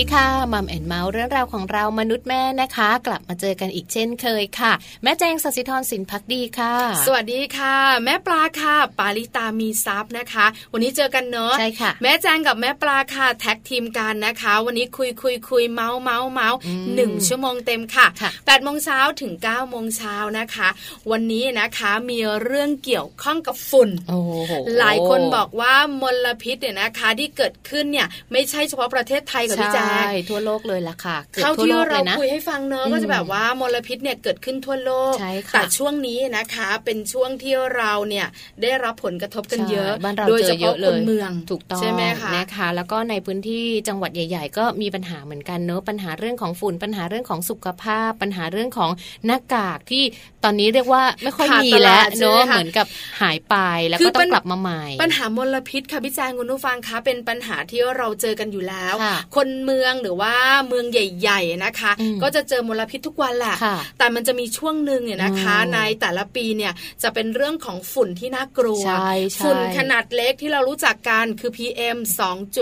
ดีค่ะ Mom and เมาท์เรื่องราวของเรามนุษย์แม่นะคะ กลับมาเจอกันอีกเช่นเคยค่ะ แม่แจงสศิธรสินพักดีค่ะ สวัสดีค่ะ แม่ปลาค่ะ ปาลิตามีซับนะคะ วันนี้เจอกันเนอะใช่ค่ะ แม่แจงกับแม่ปลาค่ะ tag team กันนะคะ วันนี้คุยคุยคุยเมาท์เมาท์เมาท์หนึ่งชั่วโมงเต็มค่ะแปดโมงเช้าถึง9ก้าโมงเช้านะคะ วันนี้นะคะมีเรื่องเกี่ยวข้องกับฝุ่นหลายคนบอกว่ามลพิษเนี่ยนะคะ ที่เกิดขึ้นเนี่ยไม่ใช่เฉพาะประเทศไทยกับพี่แจงทั่วโลกเลยล่ะค่ะเท่าที่เราคุยให้ฟังเนอะก็จะแบบว่ามลพิษเนี่ยเกิดขึ้นทั่วโลกแต่ช่วงนี้นะคะ เป็นช่วงที่เราเนี่ยได้รับผลกระทบกันเยอะโดยเฉพาะคนเมืองถูกต้องใช่ไหมคะนะคะ แล้วก็ในพื้นที่จังหวัดใหญ่ ๆ ก็มีปัญหาเหมือนกันเนอะปัญหาเรื่องของฝุ่นปัญหาเรื่องของสุขภาพ ปัญหาเรื่องของหน้ากากที่ตอนนี้เรียกว่าไม่ค่อยมีแล้วเนอะเหมือนกับหายไปแล้วก็ต้องกลับมาใหม่ ปัญหามลพิษค่ะพี่แจงคุณผู้ฟังคะเป็นปัญหาที่เราเจอกันอยู่แล้ว คนเป็นเมืองหรือว่าเมืองใหญ่ ๆนะคะ ก็จะเจอมลพิษทุกวันแหละแต่มันจะมีช่วงหนึ่งเนี่ยนะคะ ในแต่ละปีเนี่ยจะเป็นเรื่องของฝุ่นที่น่ากลัวฝุ่นขนาดเล็กที่เรารู้จักกันคือ PM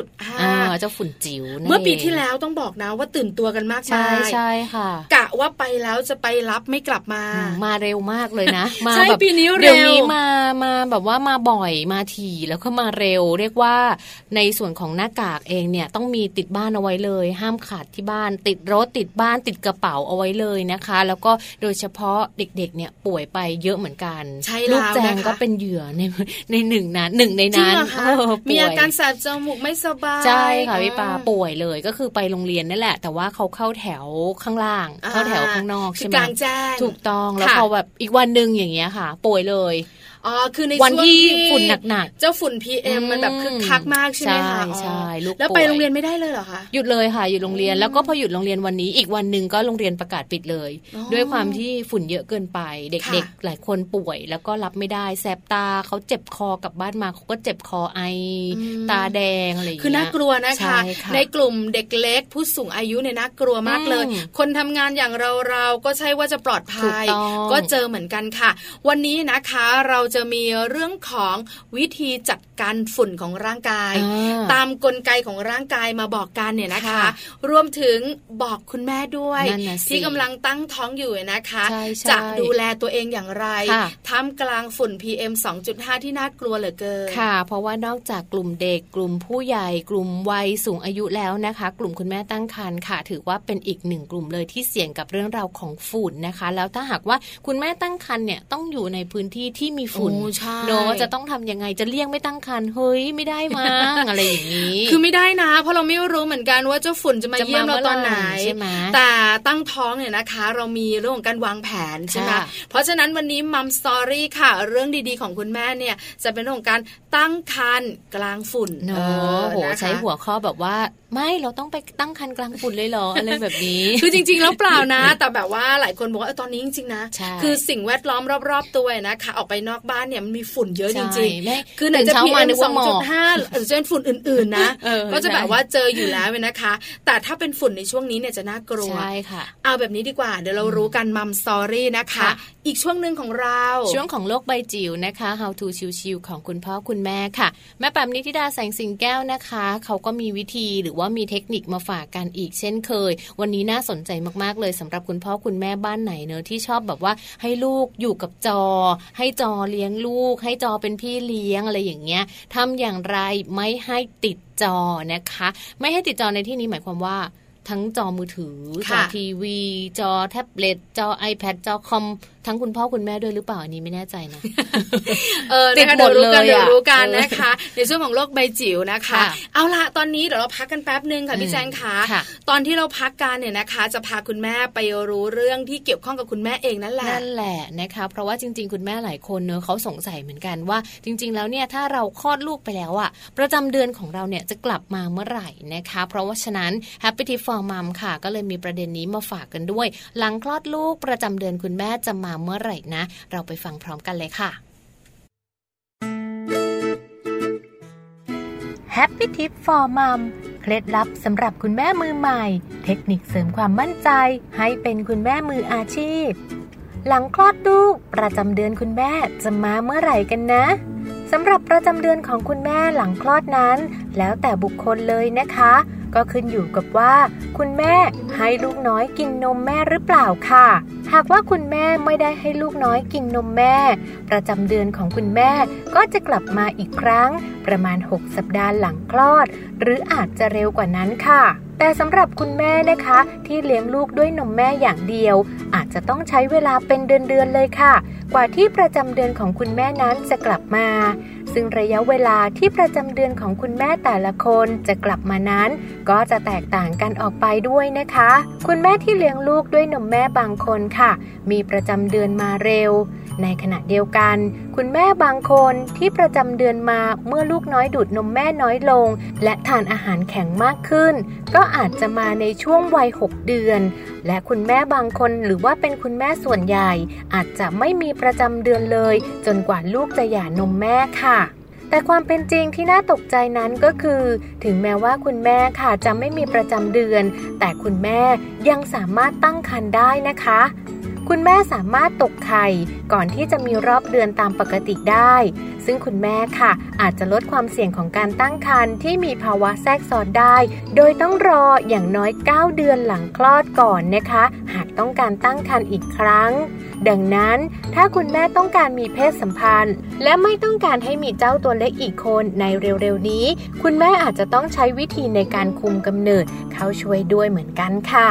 2.5เจ้าฝุ่นจิ๋วเมื่อปีที่แล้วต้องบอกนะว่าตื่นตัวกันมากมายใช่ค่ะกะว่าไปแล้วจะไปรับไม่กลับมา มาเร็วมากเลยนะ มาแบบปีนี้เร็วนี้มามาแบบว่ามาบ่อยมาถี่แล้วก็มาเร็ว เรียกว่าในส่วนของหน้ากากเองเนี่ยต้องมีติดบ้านเอาไว้เลย ห้ามขาดที่บ้าน ติดรถติดบ้านติดกระเป๋าเอาไว้เลยนะคะ แล้วก็โดยเฉพาะเด็กๆเนี่ยป่วยไปเยอะเหมือนกันใช่ลูกแจงก็เป็นเหยื่อในในหนึ่งนั้นหนึ่งในนั้นมีอาการแสบจมูกไม่สบายใช่ค่ะพี่ปาป่วยเลยก็คือไปโรงเรียนนั่นแหละ แต่ว่าเขาเข้าแถวข้างล่าง เข้าแถวข้างนอกใช่ไหมกลางแจ้งถูกต้องแล้วพอแบบอีกวันหนึ่งอย่างเงี้ยค่ะ ป่วยเลย อ๋อคือในวันที่ฝุ่นหนักๆเจ้าฝุ่น PM มันแบบคึกคักมากใช่ไหมคะใช่ลูกแล้วไปโรงเรียนไม่ได้เลยเหรอคะหยุดเลยค่ะหยุดโรงเรียนแล้วก็พอหยุดโรงเรียนวันนี้อีกวันหนึ่งก็โรงเรียนประกาศปิดเลย ด้วยความที่ฝุ่นเยอะเกินไป เด็กๆ หลายคนป่วย แล้วก็รับไม่ได้แสบตาเขาเจ็บคอกลับบ้านมาเขาก็เจ็บคอไอตาแดงอะไรอย่างเงี้ยคือน่ากลัวนะคะในกลุ่มเด็กเล็กผู้สูงอายุเนี่ยน่ากลัวมากเลย คนทำงานอย่างเราเราก็ใช่ว่าจะปลอดภัย ก็เจอเหมือนกันค่ะ วันนี้นะคะเราจะมีเรื่องของวิธีจัดการฝุ่นของร่างกาย ตามกลไกของร่างกายมาบอกกันเนี่ยนะคะ รวมถึงบอกคุณแม่ด้วย ที่กำลังตั้งท้องอยู่นะคะ จะดูแลตัวเองอย่างไรท่ามกลางฝุ่น PM 2.5 ที่น่ากลัวเหลือเกินค่ะ เพราะว่านอกจากกลุ่มเด็กกลุ่มผู้ใหญ่ กลุ่มวัยสูงอายุแล้วนะคะ กลุ่มคุณแม่ตั้งครรภ์ค่ะ ถือว่าเป็นอีกหนึ่งกลุ่มเลยที่เสี่ยงกับเรื่องราวของฝุ่นนะคะ แล้วถ้าหากว่าคุณแม่ตั้งครรภ์เนี่ยต้องอยู่ในพื้นที่ที่มีฝุ่นเนาะจะต้องทํำยังไงจะเลี่ยงไม่ตั้งครรภ์เฮ้ยไม่ได้มาอะไรอย่างนี้ คือไม่ได้นะ เพราะเราไม่รู้เหมือนกันว่าเจ้าฝุ่นจะมาเยี่ยมเราตอนไหนใช่ไหมแต่ตั้งท้องเนี่ยนะคะ เรามีเรื่องของการวางแผนใช่ไหมเพราะฉะนั้นวันนี้ Mom Story ค่ะ เรื่องดีๆของคุณแม่เนี่ย จะเป็นเรื่องของการตั้งครรภ์กลางฝุ่นเนอะโหใช้หัวข้อแบบว่าไม่เราต้องไปตั้งครรภ์กลางฝุ่นเลยเหรออะไรแบบนี้ คือจริง ๆ แล้วเปล่านะ แต่แบบว่าหลายคนบอกว่าตอนนี้จริงๆนะคือสิ่งแวดล้อมรอบๆตัวนะคะออกไปนอกบ้านเนี่ยมันมีฝุ่นเยอะจริงๆคือไหนจะ PM สองจุดห้าหรือจะเป็นฝุ่นอื่นๆนะก็จะแบบว่าเจออยู่แล้วนะคะ แต่ถ้าเป็นฝุ่นในช่วงนี้เนี่ยจะน่ากลัวใช่ค่ะ เอาแบบนี้ดีกว่าเดี๋ยวเรารู้กันมัมสตอรี่นะคะ อีกช่วงหนึ่งของเราช่วงของโลกใบจิ๋วนะคะ How to ชิวๆของคุณพ่อคุณแม่ค่ะ แม่แปมนิติดาแสงสิงแก้วนะคะ เขาก็มีวิธีหรือว่ามีเทคนิคมาาฝากกันอีกเช่นเคย วันนี้น่าสนใจมากๆเลยสำหรับคุณพ่อคุณแม่บ้านไหนเนอะที่ชอบแบบว่าให้ลูกอยู่กับจอ ให้จอเลี้ยงลูก ให้จอเป็นพี่เลี้ยงอะไรอย่างเงี้ยทำอย่างไรไม่ให้ติดจอนะคะ ไม่ให้ติดจอในที่นี้หมายความว่าทั้งจอมือถือ จอทีวี จอแท็บเล็ต จอ iPad จอคอม ทั้งคุณพ่อคุณแม่ด้วยหรือเปล่าอันนี้ไม่แน่ใจนะเออติดหมดเลยเดี๋ยวรู้กันนะคะในช่วงของโลกใบจิ๋วนะคะ เอาละตอนนี้เดี๋ยวเราพักกันแป๊บนึงค่ะพี่แจงคะตอนที่เราพักกันเนี่ยนะคะ จะพาคุณแม่ไปรู้เรื่องที่เกี่ยวข้องกับคุณแม่เองนั่นแหละนั่นแหละนะคะเพราะว่าจริง ๆ คุณแม่หลายคนเนอะเขาสงสัยเหมือนกันว่า จริง ๆ แล้วเนี่ยถ้าเราคลอดลูกไปแล้วอะประจำเดือนของเราเนี่ยจะกลับมาเมื่อไหร่นะคะ เพราะว่าฉะนั้น Happy Tip for Mom ค่ะ ก็เลยมีประเด็นนี้มาฝากกันด้วย หลังคลอดลูกประจำเดือนคุณแม่จะมาเมื่อไหร่นะ เราไปฟังพร้อมกันเลยค่ะ Happy Tip for Mom เคล็ดลับสำหรับคุณแม่มือใหม่ เทคนิคเสริมความมั่นใจ ให้เป็นคุณแม่มืออาชีพ หลังคลอดลูกประจำเดือนคุณแม่จะมาเมื่อไหร่กันนะ สำหรับประจำเดือนของคุณแม่หลังคลอดนั้น แล้วแต่บุคคลเลยนะคะ ก็ขึ้นอยู่กับว่า คุณแม่ให้ลูกน้อยกินนมแม่หรือเปล่าค่ะ หากว่าคุณแม่ไม่ได้ให้ลูกน้อยกินนมแม่ ประจำเดือนของคุณแม่ก็จะกลับมาอีกครั้ง ประมาณ 6 สัปดาห์หลังคลอด หรืออาจจะเร็วกว่านั้นค่ะ แต่สำหรับคุณแม่นะคะ ที่เลี้ยงลูกด้วยนมแม่อย่างเดียว อาจจะต้องใช้เวลาเป็นเดือนๆเลยค่ะ กว่าที่ประจำเดือนของคุณแม่นั้นจะกลับมา ซึ่งระยะเวลาที่ประจำเดือนของคุณแม่แต่ละคนจะกลับมานั้น ก็จะแตกต่างกันออกไปด้วยนะคะ คุณแม่ที่เลี้ยงลูกด้วยนมแม่บางคนค่ะ มีประจำเดือนมาเร็ว ในขณะเดียวกัน คุณแม่บางคนที่ประจำเดือนมาเมื่อลูกน้อยดูดนมแม่น้อยลง และทานอาหารแข็งมากขึ้น ก็อาจจะมาในช่วงวัย 6 เดือน และคุณแม่บางคนหรือว่าเป็นคุณแม่ส่วนใหญ่ อาจจะไม่มีประจำเดือนเลย จนกว่าลูกจะหย่านมแม่ค่ะแต่ความเป็นจริงที่น่าตกใจนั้นก็คือ ถึงแม้ว่าคุณแม่ค่ะจะไม่มีประจำเดือน แต่คุณแม่ยังสามารถตั้งครรภ์ได้นะคะ คุณแม่สามารถตกไข่ก่อนที่จะมีรอบเดือนตามปกติได้ ซึ่งคุณแม่ค่ะ อาจจะลดความเสี่ยงของการตั้งครรภ์ที่มีภาวะแทรกซ้อนได้ โดยต้องรออย่างน้อย 9 เดือนหลังคลอดก่อนนะคะ หากต้องการตั้งครรภ์อีกครั้ง ดังนั้นถ้าคุณแม่ต้องการมีเพศสัมพันธ์ และไม่ต้องการให้มีเจ้าตัวเล็กอีกคนในเร็วๆนี้ คุณแม่อาจจะต้องใช้วิธีในการคุมกำเนิด เข้าช่วยด้วยเหมือนกันค่ะ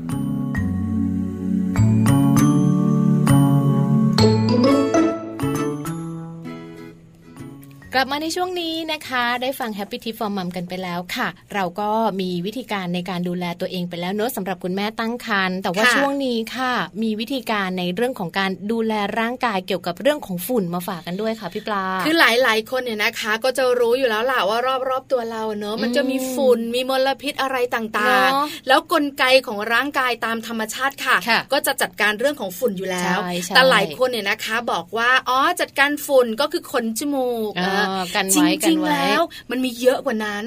กลับมาในช่วงนี้นะคะ ได้ฟัง Happy Tip for Mom กันไปแล้วค่ะ เราก็มีวิธีการในการดูแลตัวเองไปแล้วเนอะสำหรับคุณแม่ตั้งครรภ์แต่ว่าช่วงนี้ค่ะ มีวิธีการในเรื่องของการดูแลร่างกายเกี่ยวกับเรื่องของฝุ่นมาฝากกันด้วยค่ะพี่ปลาคือหลาย ๆ คนเนี่ยนะคะ ก็จะรู้อยู่แล้วล่ะว่ารอบๆตัวเราเนอะมันจะมีฝุ่นมีมลพิษอะไรต่างๆ แล้วกลไกของร่างกายตามธรรมชาติค่ะ ก็จะจัดการเรื่องของฝุ่นอยู่แล้วแต่หลายคนเนี่ยนะคะ บอกว่าอ๋อจัดการฝุ่นก็คือขนจมูกกันไว้จริงๆแล้ว มันมีเยอะกว่านั้น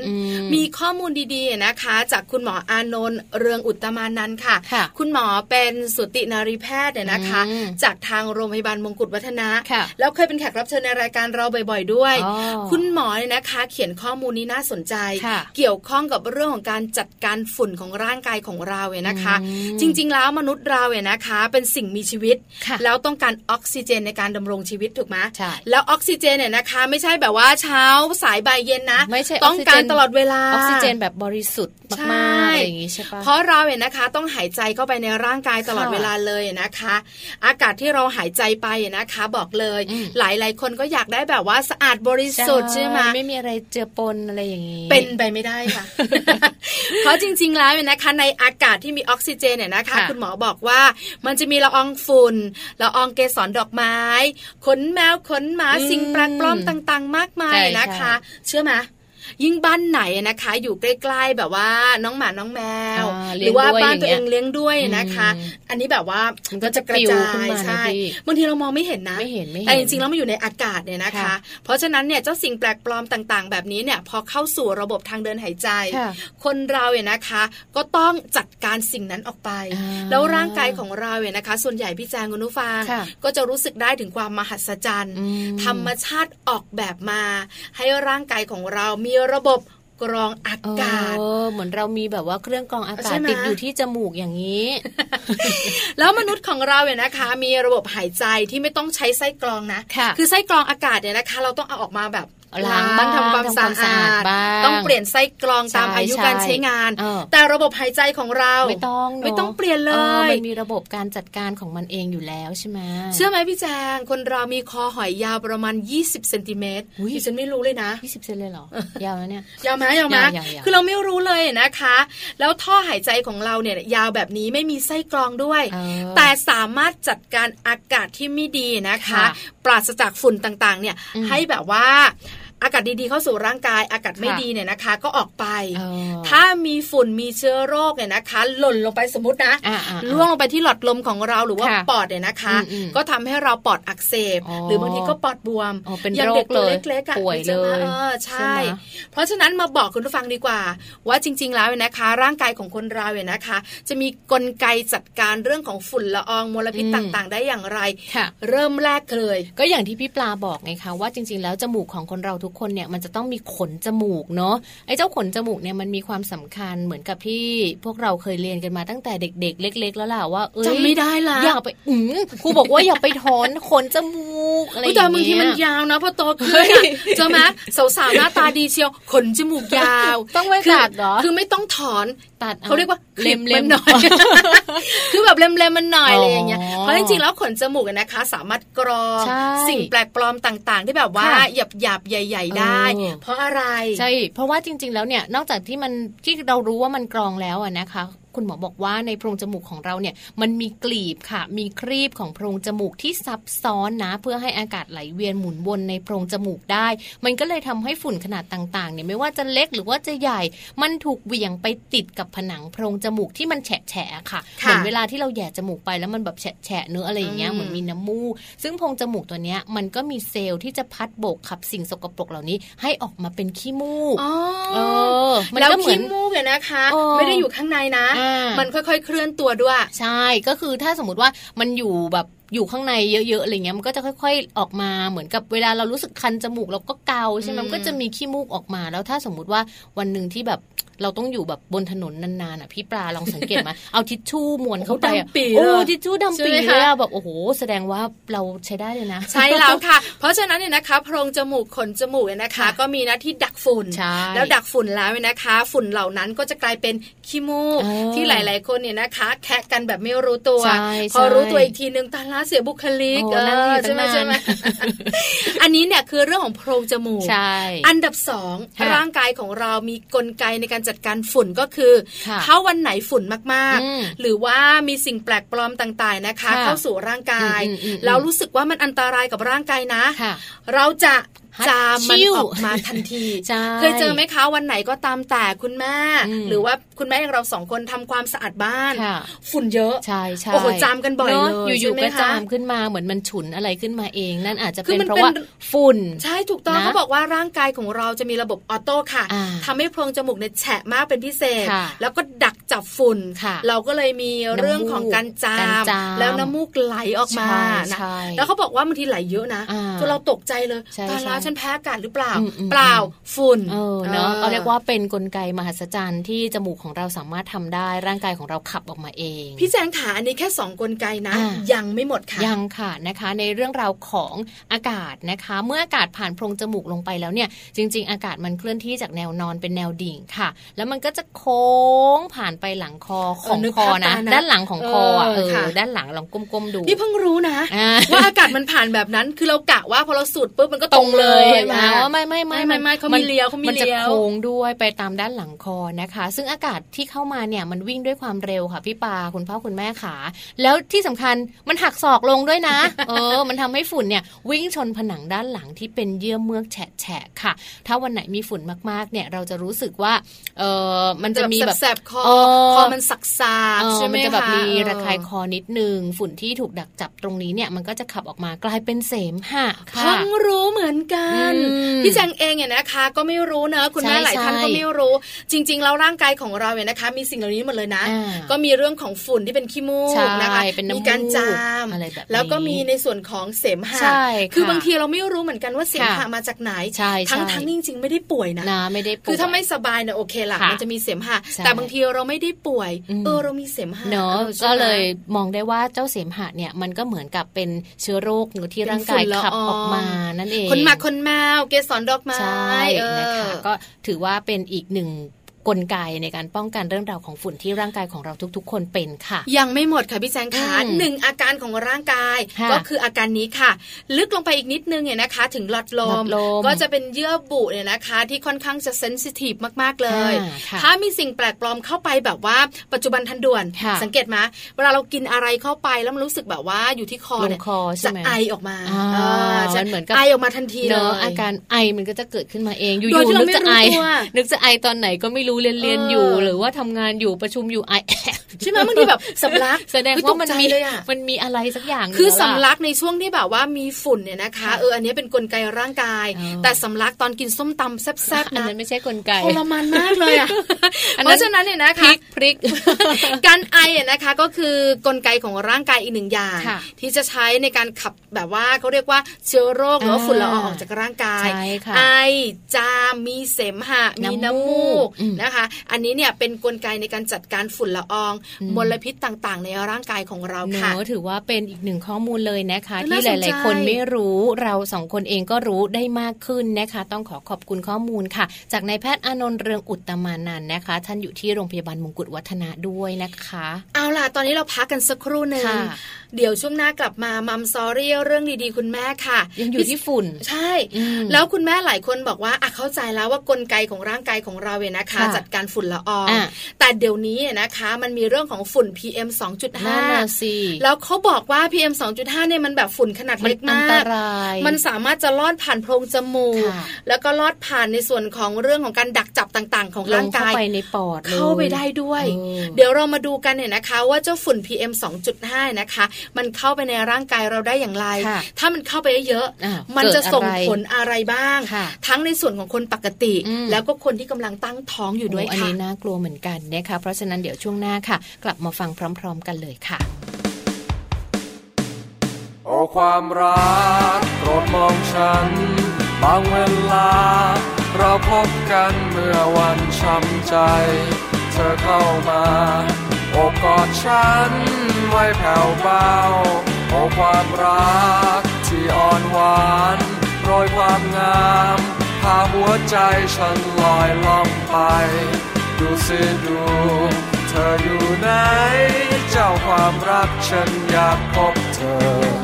มีข้อมูลดีๆนะคะ จากคุณหมออานนท์เรืองอุตมานันค่ะ คุณหมอเป็นสุตินารีแพทย์เนี่ยนะคะ จากทางโรงพยาบาลมงกุฎวัฒนะแล้วเคยเป็นแขกรับเชิญในรายการเราบ่อย ๆ ด้วย คุณหมอเนี่ยนะคะ เขียนข้อมูลนี้น่าสนใจ เกี่ยวข้องกับเรื่องของการจัดการฝุ่นของร่างกายของเราเนี่ยนะคะ จริง ๆ แล้วมนุษย์เราเนี่ยนะคะ เป็นสิ่งมีชีวิต แล้วต้องการออกซิเจนในการดำรงชีวิตถูกไหมแล้วออกซิเจนเนี่ยนะคะ ไม่ใช่แบบว่าเช้าสายบ่ายเย็นนะไม่ใช่ต้องการตลอดเวลาออกซิเจนแบบบริสุทธิ์มากๆอย่างนี้ใช่ปะเพราะเราเนี่ยนะคะ ต้องหายใจเข้าไปในร่างกายตลอดเวลาเลยนะคะ อากาศที่เราหายใจไปนะคะ บอกเลย หลายหลายคนก็อยากได้แบบว่าสะอาดบริสุทธิ์ใช่ไหมไม่มีอะไรเจือปนอะไรอย่างนี้เป็นไปไม่ได้ค่ะ เพราะจริง ๆ แล้วเนี่ยนะคะ ในอากาศที่มีออกซิเจนเนี่ยนะคะ คุณหมอบอกว่ามันจะมีละอองฝุ่นละอองเกสรดอกไม้ ขนแมวขนหมาสิ่งแปลกปลอมต่าง ๆมากมายนะคะ เชื่อไหม ยิ่งบ้านไหนนะคะ อยู่ใกล้ๆแบบว่าน้องหมาน้องแมว หรือว่าบ้านตัวเองเลี้ยงด้วยนะคะ อันนี้แบบว่าก็จะกระจายใช่บางทีเรามองไม่เห็นนะไม่เห็นไม่เห็นแต่จริงๆแล้วมันอยู่ในอากาศเนี่ยนะคะ เพราะฉะนั้นเนี่ยเจ้าสิ่งแปลกปลอมต่างๆ แบบนี้เนี่ยพอเข้าสู่ระบบทางเดินหายใจ คนเราเนี่ยนะคะ ก็ต้องจัดการสิ่งนั้นออกไป แล้วร่างกายของเราเนี่ยนะคะ ส่วนใหญ่พี่แจงคุณนุฟังก็จะรู้สึกได้ถึงความมหัศจรรย์ ธรรมชาติออกแบบมา ให้ร่างกายของเรามีระบบกรองอากาศเหมือนเรามีแบบว่าเครื่องกรองอากาศติดอยู่ที่จมูกอย่างนี้ แล้วมนุษย์ของเราเนี่ยนะคะ มีระบบหายใจที่ไม่ต้องใช้ไส้กรองนะ คือไส้กรองอากาศเนี่ยนะคะ เราต้องเอาออกมาแบบ ล้างบ้างทำความสะอาดต้องเปลี่ยนไส้กรองตามอายุการใช้งาน แต่ระบบหายใจของเราไม่ต้องไม่ต้องเปลี่ยนเลยมันมีระบบการจัดการของมันเองอยู่แล้วใช่ไหมเชื่อไหมพี่แจงคนเรามีคอหอยยาวประมาณ 20เซนติเมตรที่ฉันไม่รู้เลยนะ 20เซนเลยเหรอยาวแล้วเนี่ยยาวไหมยาวไหมคือเราไม่รู้เลยนะคะ แล้วท่อหายใจของเราเนี่ยยาวแบบนี้ไม่มีไส้กรองด้วย แต่สามารถจัดการอากาศที่ไม่ดีนะคะ ปราศจากฝุ่นต่างๆ เนี่ยให้แบบว่า อากาศดีๆเข้าสู่ร่างกาย อากาศไม่ดีเนี่ยนะคะ ก็ออกไป ถ้ามีฝุ่นมีเชื้อโรคเนี่ยนะคะ หล่นลงไปสมมตินะล่วงลงไปที่หลอดลมของเราหรือว่าปอดเนี่ยนะคะ ก็ทำให้เราปอดอักเสบ หรือบางทีก็ปอดบวมอย่างเด็กตัวเล็กๆป่วยเลยใช่ เพราะฉะนั้นมาบอกคุณผู้ฟังดีกว่า ว่าจริง ๆ แล้วนะคะ ร่างกายของคนเราเนี่ยนะคะ จะมีกลไกจัดการเรื่องของฝุ่นละอองมลพิษต่างๆ ได้อย่างไร เริ่มแรกเลย ก็อย่างที่พี่ปลาบอกไงคะว่าจริง ๆ แล้วจมูกของคนเราทุกคนเนี่ยมันจะต้องมีขนจมูกเนาะไอ้เจ้าขนจมูกเนี่ยมันมีความสำคัญเหมือนกับที่พวกเราเคยเรียนกันมาตั้งแต่เด็ก ๆ เล็ก ๆ แล้วล่ะว่าเอ้ยจำไม่ได้ละอย่าไปอืครูบอกว่าอย่าไปถอนขนจมูกอะไรอย่างเงี้ยแต่บางทีมันยาวนะพอโตขึ้นจะไหมสาวๆหน้าตาดีเชียวขนจมูกยาว ต้องไม่ตัดเหรอคือไม่ต้องถอน ตัดเขาเรียกว่าเล็มเล็มหน่อย คือแบบเล็มเล็มมันหน่อยอะไรอย่างเงี้ยเพราะจริงๆแล้วขนจมูกนะคะ สามารถกรองสิ่งแปลกปลอมต่างๆ ที่แบบว่าหยับหยับใหญ่ ๆ ได้ เพราะอะไร ใช่ เพราะว่าจริง ๆ แล้วเนี่ยนอกจากที่มันที่เรารู้ว่ามันกรองแล้วอะนะคะ คุณหมอบอกว่าในโพรงจมูกของเราเนี่ยมันมีกลีบค่ะ มีครีบของโพรงจมูกที่ซับซ้อนนะ เพื่อให้อากาศไหลเวียนหมุนวนในโพรงจมูกได้ มันก็เลยทำให้ฝุ่นขนาดต่างๆเนี่ยไม่ว่าจะเล็กหรือว่าจะใหญ่ มันถูกเหวี่ยงไปติดกับผนังโพรงจมูกที่มันแฉะแฉะค่ะเหมือนเวลาที่เราแย่จมูกไปแล้วมันแบบแฉะแฉะเนื้ออะไรอย่างเงี้ยเหมือนมีน้ำมูกซึ่งโพรงจมูกตัวเนี้ยมันก็มีเซลล์ที่จะพัดโบกขับสิ่งสกปรกเหล่านี้ ให้ออกมาเป็นขี้มูกเออแล้วขี้มูกเนี่ยนะคะ ไม่ได้อยู่ข้างในนะมันค่อยๆเคลื่อนตัวด้วย ใช่ก็คือถ้าสมมติว่ามันอยู่แบบอยู่ข้างในเยอะๆอะไรเงี้ยมันก็จะค่อย ๆออกมาเหมือนกับเวลาเรารู้สึกคันจมูกเราก็เกาใช่ไหมมันก็จะมีขี้มูกออกมา แล้วถ้าสมมุติว่าวันหนึ่งที่แบบเราต้องอยู่แบบบนถนนนานๆอะพี่ปลาลองสังเกตมาเอาทิชชู่ม้วนเข้าไปโอ้ทิชชู่ดำปีเลยอะแบบโอ้โห แสดงว่าเราใช้ได้เลยนะ ใช่แล้วค่ะ เพราะฉะนั้นเนี่ยนะคะโพรงจมูกขนจมูกเนี่ยนะคะ ก็มีหน้าที่ดักฝุ่นแล้วดักฝุ่นแล้วนะคะ ฝุ่นเหล่านั้นก็จะกลายเป็นขี้มูกที่หลาย ๆ คนเนี่ยนะคะ แคะกันแบบไม่รู้ตัว พอรู้ตัวอีกทีนึงตาล้าเสียบุคลิกใช่ไหมใช่ไหมอันนี้เนี่ยคือเรื่องของโพรงจมูกอันดับสองร่างกายของเรามีกลไกในการจัดการฝุ่นก็คือถ้าวันไหนฝุ่นมากๆ หรือว่ามีสิ่งแปลกปลอมต่างๆนะคะ เข้าสู่ร่างกายแล้วรู้สึกว่ามันอันตรายกับร่างกายนะ เราจะ จามมันออกมาทันทีเคยเจอไหมคะวันไหนก็ตามแต่คุณแม่ หรือว่าคุณแม่อย่างเราสองคนทำความสะอาดบ้าน ฝุ่นเยอะใช่ใช่โอ้โหจามกันบ่อยเลยอยู่ๆก็จามขึ้นมาเหมือนมันฉุนอะไรขึ้นมาเอง นั่นอาจจะเป็นเพราะว่าฝุ่น ใช่ถูกต้องเขาบอกว่าร่างกายของเราจะมีระบบออโต้ค่ะทำให้โพรงจมูกเนี่ยแฉะมากเป็นพิเศษ แล้วก็ดักจับฝุ่น เราก็เลยมีเรื่องของการจาม แล้วน้ำมูกไหลออกมานะแล้วเขาบอกว่าบางทีไหลเยอะนะจนเราตกใจเลยตายแล้วฉันแพ้อากาศหรือเปล่า เปล่าฝุ่นเออเนาะเขาเรียกว่าเป็นนกลไกมหัศจรรย์ที่จมูกของเราสามารถทำได้ร่างกายของเราขับออกมาเอง พี่แจงขาอันนี้แค่2กลไกนะ ยังไม่หมดค่ะ ยังค่ะนะคะ ในเรื่องราวของอากาศนะคะ เมื่ออากาศผ่านโพรงจมูกลงไปแล้วเนี่ย จริง ๆ อากาศมันเคลื่อนที่จากแนวนอนเป็นแนวดิ่งค่ะ แล้วมันก็จะโค้งผ่านไปหลังคอของคอนะ ด้านหลังของคอเออด้านหลังลองก้มๆดูนี่เพิ่งรู้นะว่าอากาศมันผ่านแบบนั้นคือเรากะว่าพอเราสูดปุ๊บมันก็ตรงเลยว่าไม่ไม่ไม่ไม่ไม่เขามีเลี้ยวเขามีเลี้ยวมันจะโค้งด้วยไปตามด้านหลังคอนะคะ ซึ่งอากาศที่เข้ามาเนี่ยมันวิ่งด้วยความเร็วค่ะพี่ปาคุณพ่อคุณแม่ขา แล้วที่สำคัญมันหักศอกลงด้วยนะ เออ มันทำให้ฝุ่นเนี่ยวิ่งชนผนังด้านหลังที่เป็นเยื่อเมือกแฉะแฉะค่ะ ถ้าวันไหนมีฝุ่นมากๆเนี่ยเราจะรู้สึกว่าเออมันจะมีแบบแสบคอคอมันสักซาใช่ไหมคะมันจะแบบมีระคายคอนิดนึงฝุ่นที่ถูกดักจับตรงนี้เนี่ยมันก็จะขับออกมากลายเป็นเสมหะค่ะเพิ่งรู้เหมือนกันพี่แจงเองเนี่ยนะคะ ก็ไม่รู้เนอะคุณแม่หลายท่านก็ไม่รู้ จริง ๆ แล้วร่างกายของเราเนี่ยนะคะ มีสิ่งเหล่านี้หมดเลยนะ ก็มีเรื่องของฝุ่นที่เป็นขี้มูกนะคะมีการจามแล้วก็มีในส่วนของเสมหะคือบางทีเราไม่รู้เหมือนกันว่าเสมหะมาจากไหนทั้งทั้งจริง ๆ ไม่ได้ป่วยนะไม่ได้คือถ้าไม่สบายเนี่ยโอเคละมันจะมีเสมหะแต่บางทีเราไม่ได้ป่วยเออเรามีเสมหะเนาะก็เลยมองได้ว่าเจ้าเสมหะเนี่ยมันก็เหมือนกับเป็นเชื้อโรคที่ร่างกายขับออกมานั่นเองคนมาคนแมว เกสรดอกไม้นะคะก็ถือว่าเป็นอีกหนึ่ง กลไกในการป้องกันเรื่องราวของฝุ่นที่ร่างกายของเราทุก ๆ คนเป็นค่ะ ยังไม่หมดค่ะพี่แจงขาหนึ่งอาการของร่างกาย ก็คืออาการนี้ค่ะ ลึกลงไปอีกนิดนึงเนี่ยนะคะ ถึงหลอดลม ก็จะเป็นเยื่อบุเนี่ยนะคะ ที่ค่อนข้างจะเซนซิทีฟมากๆเลย ถ้ามีสิ่งแปลกปลอมเข้าไปแบบว่าปัจจุบันทันด่วน สังเกตไหมเวลาเรากินอะไรเข้าไปแล้วมันรู้สึกแบบว่าอยู่ที่คอเนี่ยจะไอออกมาจะเหมือนกับไอออกมาทันทีเลยอาการไอมันก็จะเกิดขึ้นมาเองอยู่ๆนึกจะไอนึกจะไอตอนไหนก็ไม่รู้เรียนเรียนอยู่ หรือว่าทำงานอยู่ประชุมอยู่ไอใช่ไหมบางทีแบบสำลักแสดงว่ามันมีมันมีอะไรสักอย่างคือสำลักในช่วงที่แบบว่ามีฝุ่นเนี่ยนะคะเอออันนี้เป็นกลไกร่างกาย แต่สำลักตอนกินส้มตำแซ่บๆนะอันนั้นไม่ใช่กลไกทรมานมากเลยอะเพราะฉะนั้นเนี่ยนะคะพริกการไอเนี่ยนะคะก็คือกลไกของร่างกายอีกหนึ่งอย่าง ที่จะใช้ในการขับแบบว่าเขาเรียกว่าเชื้อโรคหรือฝุ่นละอองออกจากร่างกายไอจามมีเสมหะมีน้ำมูกนะคะ อันนี้เนี่ยเป็นนกลไกในการจัดการฝุ่นละออง มลพิษต่างๆ ในร่างกายของเราค่ะถือว่าเป็นอีกหนึ่งข้อมูลเลยนะคะ ที่หลาย ๆ คนไม่รู้เราสองคนเองก็รู้ได้มากขึ้นนะคะ ต้องขอขอบคุณข้อมูลค่ะ จากนายแพทย์อานนท์เรืองอุตตมานันนะคะ ท่านอยู่ที่โรงพยาบาลมงกุฎวัฒนะด้วยนะคะ เอาล่ะ ตอนนี้เราพักกันสักครู่หนึ่ง เดี๋ยวช่วงหน้ากลับมามัมซอรี่เรื่องดีๆ คุณแม่ค่ะ ยังอยู่ที่ฝุ่น ใช่ แล้วคุณแม่หลายคนบอกว่าอะเข้าใจแล้วว่ากลไกของร่างกายของเราเนี่ยนะคะ จัดการฝุ่นละอองแต่เดี๋ยวนี้นะคะ มันมีเรื่องของฝุ่น PM 2.5สิแล้วเขาบอกว่า PM 2.5เนี่ยมันแบบฝุ่นขนาดเล็กมาก มันสามารถจะลอดผ่านโพรงจมูก แล้วก็ลอดผ่านในส่วนของเรื่องของการดักจับต่างๆ ของร่างกายเข้าไปในปอดเข้าไปได้ด้วย เดี๋ยวเรามาดูกันเนี่ยนะคะ ว่าเจ้าฝุ่น PM 2.5 นะคะมันเข้าไปในร่างกายเราได้อย่างไร ถ้ามันเข้าไปเยอะมันจะส่งผลอะไรบ้าง ทั้งในส่วนของคนปกติ แล้วก็คนที่กำลังตั้งท้องอยู่ด้วยค่ะอันนี้น่ากลัวเหมือนกันนะคะเพราะฉะนั้นเดี๋ยวช่วงหน้าค่ะ กลับมาฟังพร้อม ๆ กันเลยค่ะโอ้ความรักโปรดมองฉัน บางเวลา เราพบกันเมื่อวันช้ำใจ เธอเข้ามาโอบกอดฉันไว้แผ่วเบาโอความรักที่อ่อนหวานโรยความงามพาหัวใจฉันลอยล่องไป ดูสิดู เธออยู่ไหน เจ้าความรักฉันอยากพบเธอ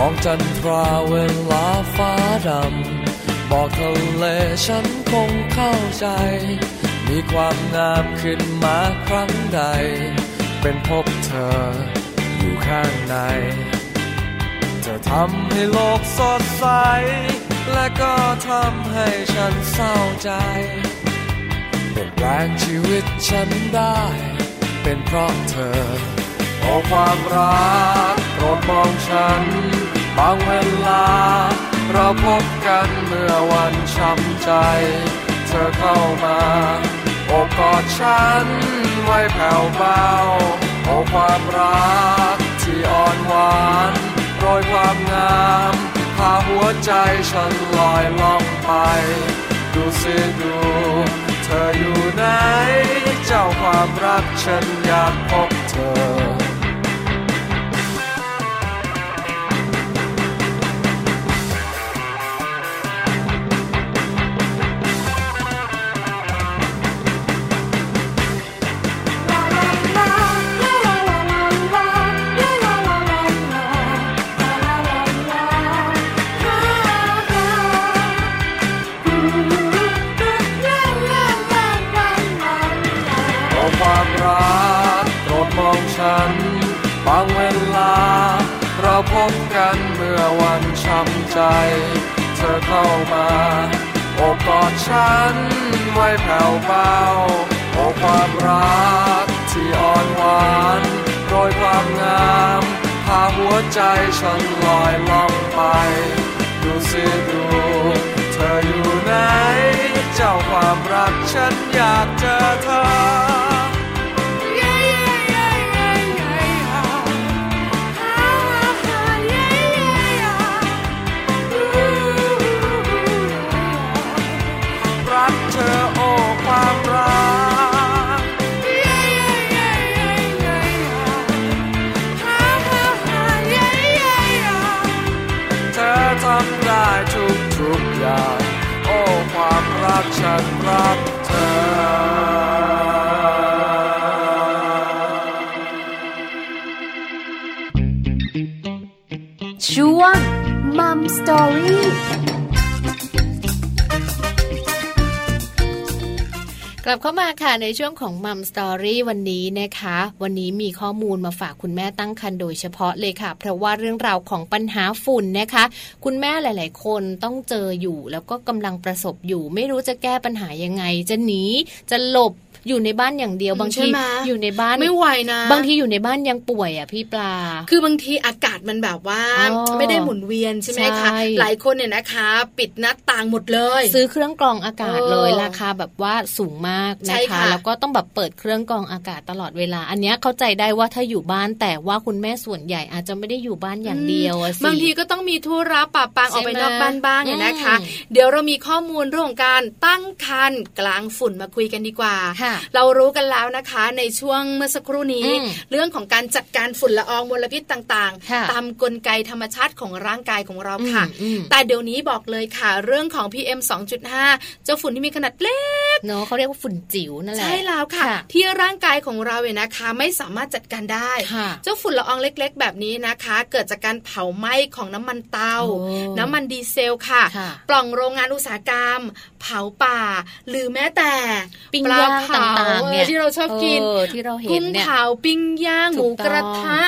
มองจันทราเวลาฟ้าดำ บอกทะเลฉันคงเข้าใจ มีความงามขึ้นมาครั้งใด เป็นพบเธออยู่ข้างใน เธอทำให้โลกสดใส และก็ทำให้ฉันเศร้าใจเปลี่ยนแปลงชีวิตฉันได้ เป็นเพราะเธอโอ้ความรักโปรดมองฉัน บางเวลา เราพบกันเมื่อวันช้ำใจ เธอเข้ามาโอบกอดฉันไว้แผ่วเบาโอความรักที่อ่อนหวานโรยความงามพาหัวใจฉันลอยล่องไป ดูสิดู เธออยู่ไหน เจ้าความรักฉันอยากพบเธอ วันช้ำใจ เธอเข้ามาโอบกอดฉันไว้แผ่วเบาโอความรักที่อ่อนหวานโรยความงามพาหัวใจฉันลอยล่องไป ดูสิดู เธออยู่ไหน เจ้าความรักฉันอยากเจอเธอ ตอรี่กลับเข้ามาค่ะในช่วงของมัมสตอรี่วันนี้นะคะ วันนี้มีข้อมูลมาฝากคุณแม่ตั้งครรภ์โดยเฉพาะเลยค่ะ เพราะว่าเรื่องราวของปัญหาฝุ่นนะคะ คุณแม่หลาย ๆ คนต้องเจออยู่ แล้วก็กำลังประสบอยู่ ไม่รู้จะแก้ปัญหายังไง จะหนีจะหลบ อยู่ในบ้านอย่างเดียวบางทีอยู่ในบ้านไม่ไหวนะบางทีอยู่ในบ้านยังป่วยอะพี่ปลา คือบางทีอากาศมันแบบว่าไม่ได้หมุนเวียนใช่ไหมคะหลายคนเนี่ยนะคะ ปิดหน้าต่างหมดเลย ซื้อเครื่องกรองอากาศเลยราคาแบบว่าสูงมากนะคะแล้วก็ต้องแบบเปิดเครื่องกรองอากาศตลอดเวลา อันนี้เข้าใจได้ว่าถ้าอยู่บ้านแต่ว่าคุณแม่ส่วนใหญ่อาจจะไม่ได้อยู่บ้านอย่างเดียวบางทีก็ต้องมีธุระปะปังออกไปนอกบ้านบ้างเนี่ยนะคะ เดี๋ยวเรามีข้อมูลเรื่องของการตั้งครรภ์กลางฝุ่นมาคุยกันดีกว่าเรารู้กันแล้วนะคะ ในช่วงเมื่อสักครู่นี้ เรื่องของการจัดการฝุ่นละอองมลพิษต่างๆ ตามกลไกธรรมชาติของร่างกายของเราค่ะ แต่เดี๋ยวนี้บอกเลยค่ะ เรื่องของ PM 2.5 เจ้าฝุ่นที่มีขนาดเล็กเนาะเขาเรียกว่าฝุ่นจิ๋วนั่นแหละใช่แล้วค่ะ ที่ร่างกายของเราเนี่ยนะคะ ไม่สามารถจัดการได้ เจ้าฝุ่นละอองเล็ก ๆ แบบนี้นะคะ เกิดจากการเผาไหม้ของน้ำมันเตา น้ำมันดีเซลค่ะ ปล่องโรงงานอุตสาหกรรม เผาป่า หรือแม้แต่ปิ้งย่างต่างๆเนี่ยที่เราชอบกินที่เราเห็นเนี่ยกุ้งเผาปิ้งย่างหมูกระทะ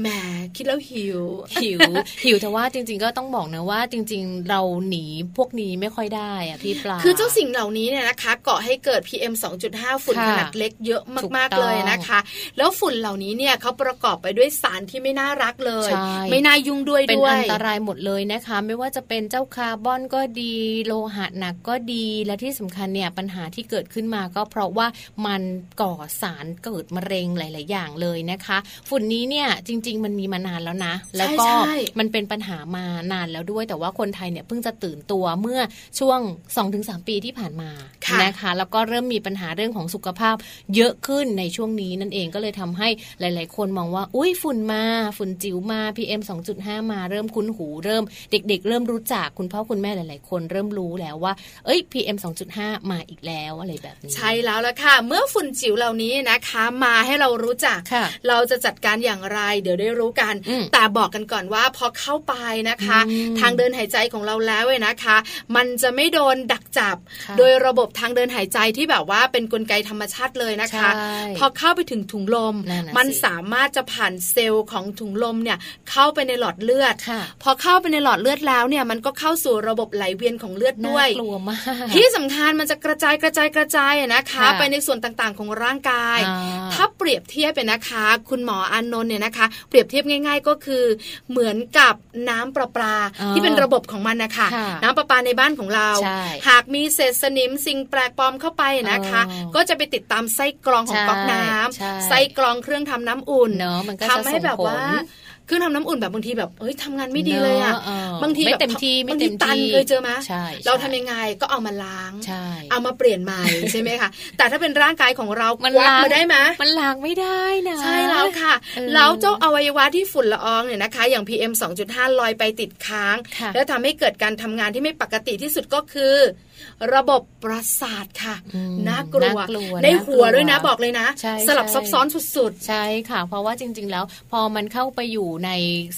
แหมคิดแล้วหิว หิว หิวแต่ว่าจริง ๆ ก็ต้องบอกนะว่าจริง ๆ เราหนีพวกนี้ไม่ค่อยได้อะพี่ปลาคือเจ้าสิ่งเหล่านี้เนี่ยนะคะก่อให้เกิด PM 2.5 ฝุ่นขนาดเล็กเยอะมาก ๆ เลยนะคะ แล้วฝุ่นเหล่านี้เนี่ยเขาประกอบไปด้วยสารที่ไม่น่ารักเลย ไม่น่ายุ่งด้วยด้วยเป็นอันตรายหมดเลยนะคะ ไม่ว่าจะเป็นเจ้าคาร์บอนก็ดี โลหะหนักก็ดีและที่สำคัญเนี่ยปัญหาที่เกิดขึ้นมาก็เพราะว่ามันก่อสารเกิดมะเร็งหลาย ๆ อย่างเลยนะคะ ฝุ่นนี้เนี่ยจริง ๆ มันมีมานานแล้วนะ แล้วก็มันเป็นปัญหามานานแล้วด้วย แต่ว่าคนไทยเนี่ยเพิ่งจะตื่นตัวเมื่อช่วง 2-3 ปีที่ผ่านมานะคะ แล้วก็เริ่มมีปัญหาเรื่องของสุขภาพเยอะขึ้นในช่วงนี้นั่นเองก็เลยทำให้หลาย ๆ คนมองว่า อุ้ยฝุ่นมา ฝุ่นจิ๋วมา PM 2.5 มาเริ่มคุ้นหูเริ่มเด็ก ๆ เริ่มรู้จักคุณพ่อคุณแม่หลาย ๆ คนเริ่มรู้แล้วว่า เอ้ย PM 2.5 มาอีกแล้วอะไรแบบนี้ ใช่แล้วละค่ะ เมื่อฝุ่นจิ๋วเหล่านี้นะคะ มาให้เรารู้จัก เราจะจัดการอย่างไร เดี๋ยวได้รู้กัน แต่บอกกันก่อนว่าพอเข้าไปนะคะ ทางเดินหายใจของเราแล้วเว้นะคะ มันจะไม่โดนดักจับ โดยระบบทางเดินหายใจที่แบบว่าเป็นนกลไกธรรมชาติเลยนะคะ พอเข้าไปถึงถุงลม มันสามารถจะผ่านเซลล์ของถุงลมเนี่ยเข้าไปในหลอดเลือด พอเข้าไปในหลอดเลือดแล้วเนี่ยมันก็เข้าสู่ระบบไหลเวียนของเลือดด้วยกลัวมากที่สำคัญมันจะกระจายกระจายกระจายนะคะไปในส่วนต่างๆ ของร่างกาย ถ้าเปรียบเทียบเป็นนะคะ คุณหมออานนท์เนี่ยนะคะ เปรียบเทียบง่าย ๆ ก็คือเหมือนกับน้ำประปาที่เป็นระบบของมันนะคะน้ำประปาในบ้านของเรา หากมีเศษสนิมสิ่งแปลกปลอมเข้าไปนะคะ ก็จะไปติดตามไส้กรองของก๊อกน้ำไส้กรองเครื่องทำน้ำอุ่นทำให้แบบว่า เครื่องทำน้ำอุ่นแบบบางทีแบบเอ้ยทำงานไม่ดีเลยอะบางทีแบบเต็มที่ไม่เต็มที่เคยเจอไหมเราทำยังไงก็เอามาล้างเอามาเปลี่ยนใหม่ใช่ไหมคะแต่ถ้าเป็นร่างกายของเรามันล้างมาได้ไหมมันล้างไม่ได้นะใช่แล้วค่ะแล้วเจ้าอวัยวะที่ฝุ่นละอองเนี่ยนะคะ อย่าง PM 2.5 ลอยไปติดค้าง แล้วทำให้เกิดการทำงานที่ไม่ปกติที่สุดก็คือ ระบบประสาทค่ะน่ากลัวในหัวด้วยนะบอกเลยนะ สลับซับซ้อนสุดๆ ใช่ค่ะ เพราะว่าจริง ๆ แล้ว พอมันเข้าไปอยู่ใน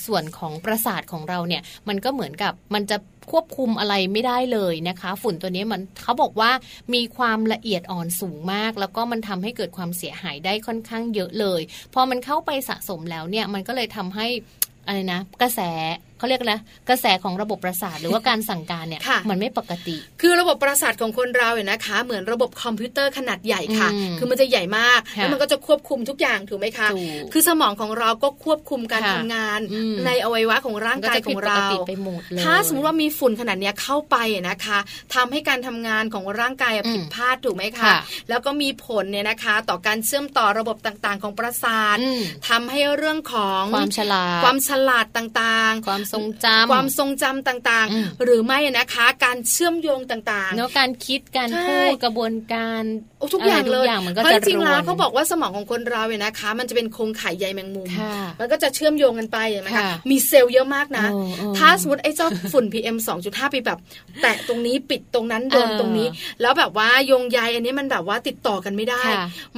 ส่วนของประสาทของเราเนี่ยมันก็เหมือนกับมันจะควบคุมอะไรไม่ได้เลยนะคะ ฝุ่นตัวนี้มันเขาบอกว่ามีความละเอียดอ่อนสูงมาก แล้วก็มันทำให้เกิดความเสียหายได้ค่อนข้างเยอะเลย พอมันเข้าไปสะสมแล้วเนี่ยมันก็เลยทำให้อะไรนะกระแส เขาเรียกนะกระแสของระบบประสาทหรือว่าการสั่งการเนี่ยมันไม่ปกติ คือระบบประสาทของคนเราเนี่ยนะคะ เหมือนระบบคอมพิวเตอร์ขนาดใหญ่ค่ะ คือมันจะใหญ่มากแล้วมันก็จะควบคุมทุกอย่างถูกไหมคะ คือสมองของเราก็ควบคุมการทำงาน ในอวัยวะของร่างกายของเราถ้าสมมติว่ามีฝุ่นขนาดนี้เข้าไปนะคะทำให้การทำงานของร่างกายผิดพลาดถูกไหมคะ แล้วก็มีผลเนี่ยนะคะ ต่อการเชื่อมต่อระบบต่างๆ ของประสาททำให้เรื่องของความฉลาดความฉลาดต่างๆ ความทรงจำความทรงจำต่างๆ หรือไม่นะคะ การเชื่อมโยงต่างๆเนาะการคิดการพูดกระบวนการทุกอย่างเลยเพราะจริงแล้วเขาบอกว่าสมองของคนเราเนี่ยนะคะ มันจะเป็นโครงข่ายใยแมงมุม มันก็จะเชื่อมโยงกันไปเห็นไหมคะมีเซลล์เยอะมากนะ ถ้าสมมติไอ้เจ้าฝุ่น PM 2.5 ไปแบบ แตะตรงนี้ปิดตรงนั้นโดนตรงนี้ แล้วแบบว่าโยงใยอันนี้มันแบบว่าติดต่อกันไม่ได้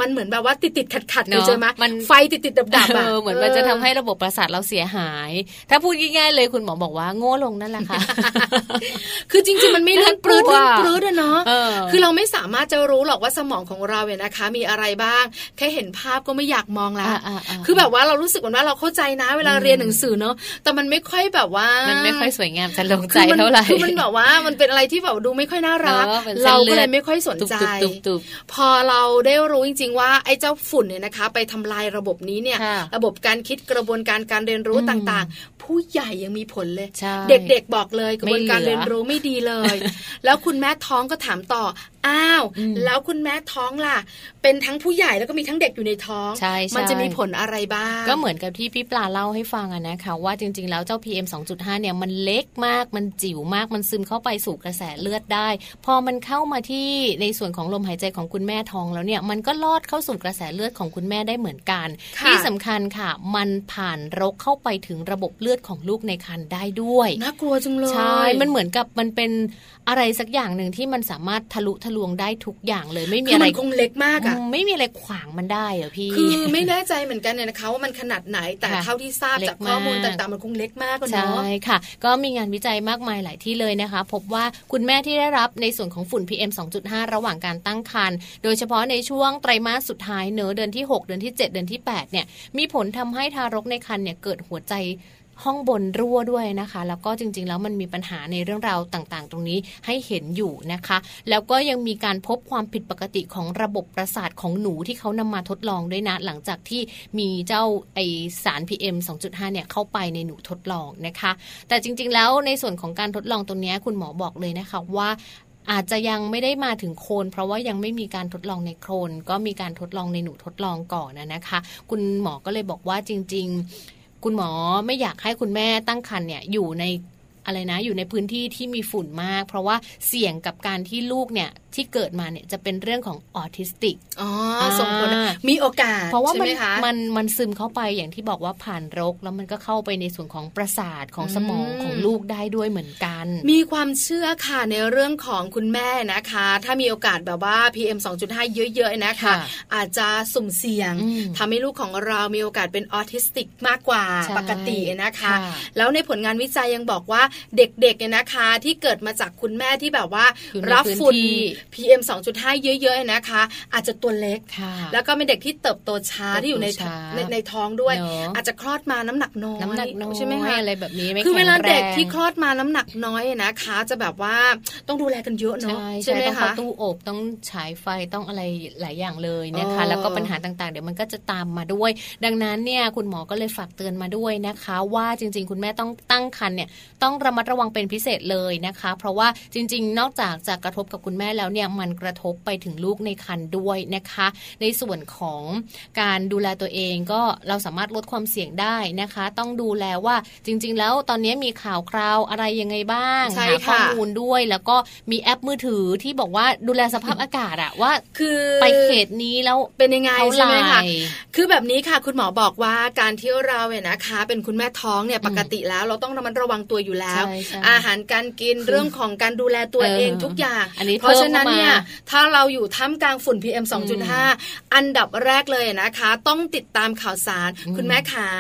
มันเหมือนแบบว่าติดติดขัดขัดเลยใช่ไหมไฟติดติดดับดับเหมือนมันจะทำให้ระบบประสาทเราเสียหาย ถ้าพูดง่ายๆเลยคุณหมอบอกว่าโง่ลงนั่นแหละค่ะ คือจริง ๆ มันไม่เรื่องปลื้ดเรื่องปลื้ดเนาะคือเราไม่สามารถจะรู้หรอกว่าสมองของเราเนี่ยนะคะ มีอะไรบ้าง แค่เห็นภาพก็ไม่อยากมองแล้วคือแบบว่าเรารู้สึกว่าเราเข้าใจนะ เวลาเรียนหนังสือเนาะแต่มันไม่ค่อยแบบว่า มันไม่ค่อยสวยงามจะลงใจเท่าไหร่คือมันแบบว่ามันเป็นอะไรที่แบบดูไม่ค่อยน่ารัก เราก็เลยไม่ค่อยสนใจ พอเราได้รู้จริง ๆ ว่าไอ้เจ้าฝุ่นเนี่ยนะคะ ไปทำลายระบบนี้เนี่ย ระบบการคิดกระบวนการการเรียนรู้ต่างๆ ผู้ใหญ่ยังมีผลเลย เด็กๆบอกเลยกระบวนการเรียนรู้ไม่ดีเลย แล้วคุณแม่ท้องก็ถามต่อ อ้าว แล้วคุณแม่ท้องล่ะ เป็นทั้งผู้ใหญ่แล้วก็มีทั้งเด็กอยู่ในท้องใช่มันจะมีผลอะไรบ้าง ก็เหมือนกับที่พี่ปลาเล่าให้ฟังอะนะคะว่าจริงๆ แล้วเจ้า PM 2.5 เนี่ยมันเล็กมากมันจิ๋วมากมันซึมเข้าไปสู่กระแสเลือดได้ พอมันเข้ามาที่ในส่วนของลมหายใจของคุณแม่ท้องแล้วเนี่ยมันก็ลอดเข้าสู่กระแสเลือดของคุณแม่ได้เหมือนกัน ที่สำคัญค่ะ มันผ่านรกเข้าไปถึงระบบเลือดของลูกในครรภ์ได้ด้วยน่ากลัวจังเลยใช่มันเหมือนกับมันเป็นอะไรสักอย่างหนึ่งที่มันสามารถทะลุทะลวงได้ทุกอย่างเลยไม่มีอะไรคงเล็กมากอะไม่มีอะไรขวางมันได้อะพี่ คือไม่แน่ใจเหมือนกันเนี่ยนะคะว่ามันขนาดไหนแต่เท่าที่ทราบจากข้อมูลต่างๆมันคงเล็กมากเนาะใช่ค่ะ ก็มีงานวิจัยมากมายหลายที่เลยนะคะ พบว่าคุณแม่ที่ได้รับในส่วนของฝุ่น PM 2.5 ระหว่างการตั้งครรภ์โดยเฉพาะในช่วงไตรมาสสุดท้ายเนอเดือนที่ 6 เดือนที่ 7 เดือนที่8เนี่ยมีผลทำให้ทารกในครรภ์เนี่ยเกิดหัวใจ ห้องบนรั่วด้วยนะคะ แล้วก็จริง ๆ แล้วมันมีปัญหาในเรื่องราวต่างๆ ตรงนี้ให้เห็นอยู่นะคะ แล้วก็ยังมีการพบความผิดปกติของระบบประสาทของหนูที่เขานำมาทดลองด้วยนะ หลังจากที่มีเจ้าไอสาร PM 2.5 เนี่ยเข้าไปในหนูทดลองนะคะ แต่จริง ๆ แล้วในส่วนของการทดลองตรงนี้คุณหมอบอกเลยนะคะว่าอาจจะยังไม่ได้มาถึงโคน เพราะว่ายังไม่มีการทดลองในโคลนก็มีการทดลองในหนูทดลองก่อนนะคะ คุณหมอก็เลยบอกว่าจริง ๆ คุณหมอไม่อยากให้คุณแม่ตั้งครรภ์เนี่ยอยู่ใน อะไรนะอยู่ในพื้นที่ที่มีฝุ่นมาก เพราะว่าเสี่ยงกับการที่ลูกเนี่ยที่เกิดมาเนี่ยจะเป็นเรื่องของออทิสติกอ๋อส่งผลมีโอกาส เพราะว่ามันมันมันซึมเข้าไปอย่างที่บอกว่าผ่านรก แล้วมันก็เข้าไปในส่วนของประสาทของสมองของลูกได้ด้วยเหมือนกัน มีความเชื่อค่ะในเรื่องของคุณแม่นะคะ ถ้ามีโอกาสแบบว่า PM 2.5 เยอะ ๆ นะคะ อาจจะสุ่มเสี่ยงทำให้ลูกของเรามีโอกาสเป็นออทิสติกมากกว่าปกตินะคะ แล้วในผลงานวิจัยยังบอกว่าเด็กๆเนี่ยนะคะ ที่เกิดมาจากคุณแม่ที่แบบว่ารับฝุ่น PM 2.5 เยอะๆนะคะ อาจจะตัวเล็ก แล้วก็เป็นเด็กที่เติบโตช้าที่อยู่ในในในท้องด้วย อาจจะคลอดมาน้ำหนักน้อยน้ำหนักน้อยใช่ไหมคะอะไรแบบนี้คือเวลาเด็กที่คลอดมาน้ำหนักน้อยนะคะ จะแบบว่าต้องดูแลกันเยอะเนาะใช่ไหมคะต้องตู้อบต้องฉายไฟต้องอะไรหลายอย่างเลยนะคะ แล้วก็ปัญหาต่างๆ เดี๋ยวมันก็จะตามมาด้วย ดังนั้นเนี่ยคุณหมอก็เลยฝากเตือนมาด้วยนะคะ ว่าจริง ๆ คุณแม่ต้องตั้งครรภ์เนี่ยต้องระมัดระวังเป็นพิเศษเลยนะคะ เพราะว่าจริง ๆ นอกจากจะกระทบกับคุณแม่แล้วเนี่ยมันกระทบไปถึงลูกในครรภ์ด้วยนะคะ ในส่วนของการดูแลตัวเองก็เราสามารถลดความเสี่ยงได้นะคะ ต้องดูแลว่าจริง ๆ แล้วตอนนี้มีข่าวคราวอะไรยังไงบ้างหาข้อมูลด้วยแล้วก็มีแอปมือถือที่บอกว่าดูแลสภาพอากาศอะว่า คือไปเขตนี้แล้วเป็นยังไงใช่ไหมคะคือแบบนี้ค่ะ คุณหมอบอกว่าการที่เราเนี่ยนะคะ เป็นคุณแม่ท้องเนี่ยปกติแล้วเราต้องระมัดระวังตัวอยู่แล้วอาหารการกินเรื่องของการดูแลตัวเองทุกอย่างเพราะฉะนั้นเนี่ยถ้าเราอยู่ท่ามกลางฝุ่น PM 2.5 อันดับแรกเลยนะคะ ต้องติดตามข่าวสาร คุณแม่ขา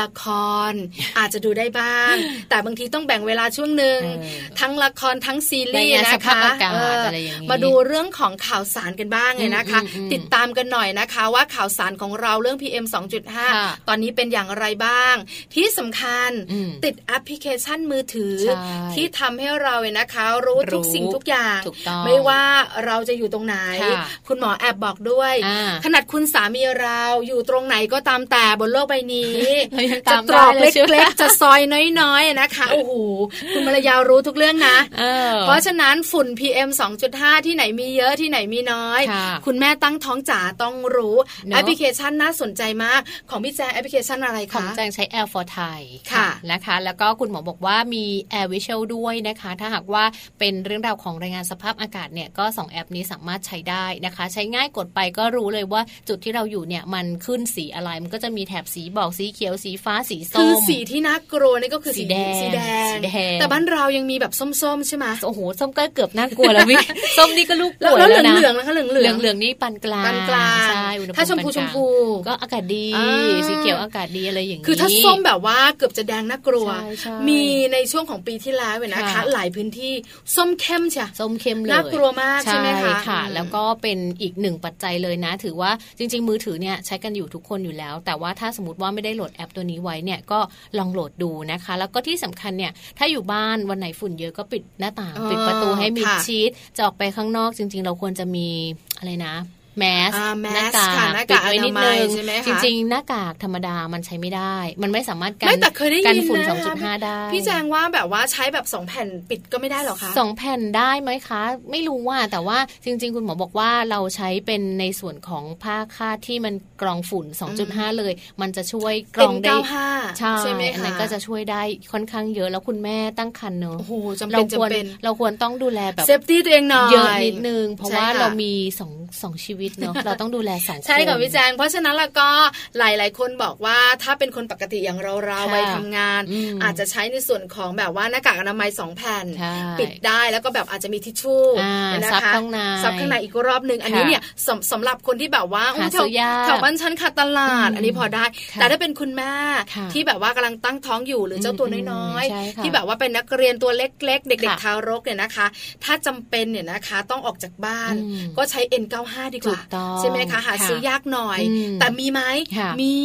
ละคร อาจจะดูได้บ้าง แต่บางทีต้องแบ่งเวลาช่วงหนึ่งทั้งละครทั้งซีรีส์นะคะมาดูเรื่องของข่าวสารกันบ้างเลยนะคะ ติดตามกันหน่อยนะคะว่าข่าวสารของเราเรื่อง PM 2.5 ตอนนี้เป็นอย่างไรบ้าง ที่สำคัญติดแอปพลิเคชันมือถือ ที่ทำให้เราเนี่ยนะคะ รู้ทุกสิ่งทุกอย่าง ไม่ว่าเราจะอยู่ตรงไหน คุณหมอแอบบอกด้วย ขนาดคุณสามีเราอยู่ตรงไหนก็ตามแต่บนโลกใบนี้จะตรอกเล็กๆจะซอยน้อยๆนะคะโอ้โหคุณมารยารู้ทุกเรื่องนะเพราะฉะนั้นฝุ่น PM 2.5 ที่ไหนมีเยอะที่ไหนมีน้อย คุณแม่ตั้งท้องจ๋าต้องรู้แอปพลิเคชันน่าสนใจมาก ของพี่แจงแอปพลิเคชันอะไรคะของแจงใช้ Air4Thai ค่ะนะคะ แล้วก็คุณหมอบอกว่ามี Air Visual ด้วยนะคะ ถ้าหากว่าเป็นเรื่องราวของรายงานสภาพอากาศเนี่ยก็ 2 แอปนี้สามารถใช้ได้นะคะ ใช้ง่ายกดไปก็รู้เลยว่าจุดที่เราอยู่เนี่ยมันขึ้นสีอะไรมันก็จะมีแถบสีบอกสีเขียวสีฟ้าสีส้มคือสีที่น่ากลัวนี่ก็คือสีแดงสีแดง แต่บ้านเรายังมีแบบส้มๆใช่ไหมโอ้โหส้มก็เกือบน่ากลัวแล้ววิส้มนี่ก็ลูกป่วยแล้วนะเหลืองๆนะคะเหลืองเหลืองเหลืองนี่ปานกลางปานกลางใช่ถ้าชมพูชมพูก็อากาศดี สีเขียวอากาศดีอะไรอย่างนี้คือถ้าส้มแบบว่าเกือบจะแดงน่ากลัว มีในช่วงของปีที่แล้วเนะคะ หลายพื้นที่ส้มเข้มใช่ส้มเข้มเลยน่ากลัวมากใช่ไหมคะค่ะ แล้วก็เป็นอีกหนึ่งปัจจัยเลยนะ ถือว่าจริง ๆ มือถือเนี่ยใช้กันอยู่ทุกคนอยู่แล้ว แต่ว่าถ้าสมมติว่าไม่ได้โหลดแอปตัวนี้ไว้เนี่ยก็ลองโหลดดูนะคะ แล้วก็ที่สำคัญเนี่ยถ้าอยู่บ้านวันไหนฝุ่นเยอะก็ปิดหน้าต่าง ปิดประตูให้มิดชิดจะออกไปข้างนอกจริง ๆ เราควรจะมีอะไรนะ แมสหน้ากากปิดไว้นิดนึงจริง ๆ หน้ากากธรรมดามันใช้ไม่ได้ มันไม่สามารถกันกันฝุ่น2.5 ได้ พี่แจงว่าแบบว่าใช้แบบ 2 แผ่นปิดก็ไม่ได้หรอคะสองแผ่นได้ไหมคะ ไม่รู้ว่าแต่ว่าจริง ๆ คุณหมอบอกว่าเราใช้เป็นในส่วนของผ้าคาดที่มันกรองฝุ่น 2.5 เลย มันจะช่วยกรองได้ใช่ไหมคะอันนั้นก็จะช่วยได้ค่อนข้างเยอะแล้วคุณแม่ตั้งครรภ์เนอะโอ้โหจำเป็นจำเป็นเราควรต้องดูแลแบบเซฟตี้ตัวเองหน่อยเยอะนิดนึงเพราะว่าเรามีสองสองชีวิตเนาะเราต้องดูแลสองคนใช่ค่ะพี่แจงเพราะฉะนั้นแล้วก็หลาย ๆ คนบอกว่าถ้าเป็นคนปกติอย่างเราเราไปทำงาน อาจจะใช้ในส่วนของแบบว่าหน้ากากอนามัยสองแผ่น ปิดได้แล้วก็แบบอาจจะมีทิชชู่นะคะซับข้างในซับข้างในอีกรอบหนึ่งอันนี้เนี่ยสสำหรับคนที่แบบว่าแถวแถวบ้านชั้นขาดตลาด อันนี้พอได้ แต่ถ้าเป็นคุณแม่ที่แบบว่ากำลังตั้งท้องอยู่หรือเจ้าตัวน้อยๆที่แบบว่าเป็นนักเรียนตัวเล็ก ๆ เด็ก ๆ ทารกเนี่ยนะคะ ถ้าจำเป็นเนี่ยนะคะต้องออกจากบ้านก็ใช้ N95 ดีกว่าใช่ไหมคะหาซื้อยากหน่อย แต่มีไหมมี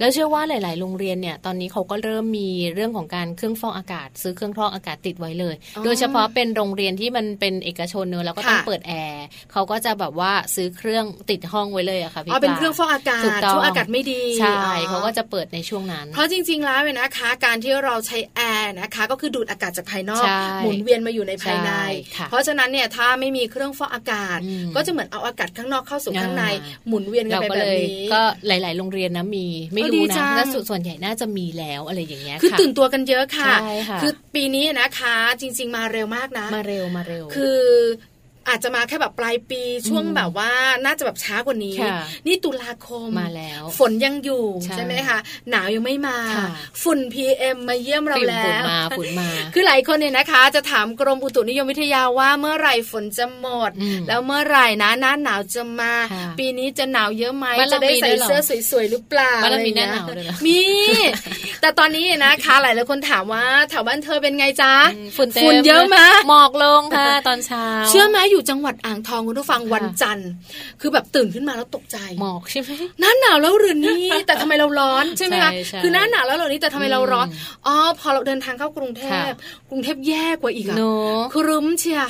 แล้วเชื่อว่าหลาย ๆ โรงเรียนเนี่ยตอนนี้เขาก็เริ่มมีเรื่องของการเครื่องฟอกอากาศ ซื้อเครื่องฟอกอากาศติดไว้เลย โดยเฉพาะเป็นโรงเรียนที่มันเป็นเอกชนเนอะแล้วก็ต้องเปิดแอร์เขาก็จะแบบว่าซื้อเครื่องติดห้องไว้เลยอะค่ะพี่ปลาเป็นเครื่องฟอกอากาศช่วงอากาศไม่ดีใช่เขาก็จะเปิดในช่วงนั้น เพราะจริง ๆ แล้วเนี่ยนะคะ การที่เราใช้แอร์นะคะ ก็คือดูดอากาศจากภายนอก หมุนเวียนมาอยู่ในภายใน เพราะฉะนั้นเนี่ยถ้าไม่มีเครื่องฟอกอากาศ ก็จะเหมือนเอาอากาศข้างนอกเข้าสู่ข้างในหมุนเวียนกันไปแบบนี้ก็หลาย ๆ โรงเรียนนะมี ไม่รู้นะแต่ส่วนใหญ่น่าจะมีแล้วอะไรอย่างเงี้ยคือตื่นตัวกันเยอะค่ะ คือปีนี้นะคะ จริง ๆ มาเร็วมากนะ มาเร็วมาเร็ว คือ อาจจะมาแค่แบบปลายปีช่วงแบบว่าน่าจะแบบช้ากว่านี้ นี่ตุลาคมมาแล้ว ฝนยังอยู่ใช่ไหมคะหนาวยังไม่มาฝุ่น PM มาเยี่ยมเราแล้วมาฝุ่นมาคือหลายคนเนี่ยนะคะ จะถามกรมอุตุนิยมวิทยาว่าเมื่อไหร่ฝนจะหมด แล้วเมื่อไหร่นะหน้าหนาวจะมา ปีนี้จะหนาวเยอะไหมจะได้ใส่เสื้อสวยๆหรือเปล่าอะไรมีหน้าหนาวเลยมี แต่ตอนนี้นะคะ หลายหลายคนถามว่าแถวบ้านเธอเป็นไงจ๊ะฝุ่นฝุ่นเยอะไหมหมอกลงค่ะตอนเช้าเชื่อไหมอยู่จังหวัดอ่างทองคุณผู้ฟังวันจันทร์ คือแบบตื่นขึ้นมาแล้วตกใจหมอกใช่ไหมหน้าหนาวแล้วหรือนี่แต่ทำไมเราร้อนใช่ไหมคะคือหน้าหนาวแล้วเหรอนี่แต่ทำไมเราร้อนอ๋อพอเราเดินทางเข้ากรุงเทพกรุงเทพแย่กว่าอีกอะครึ้มเชีย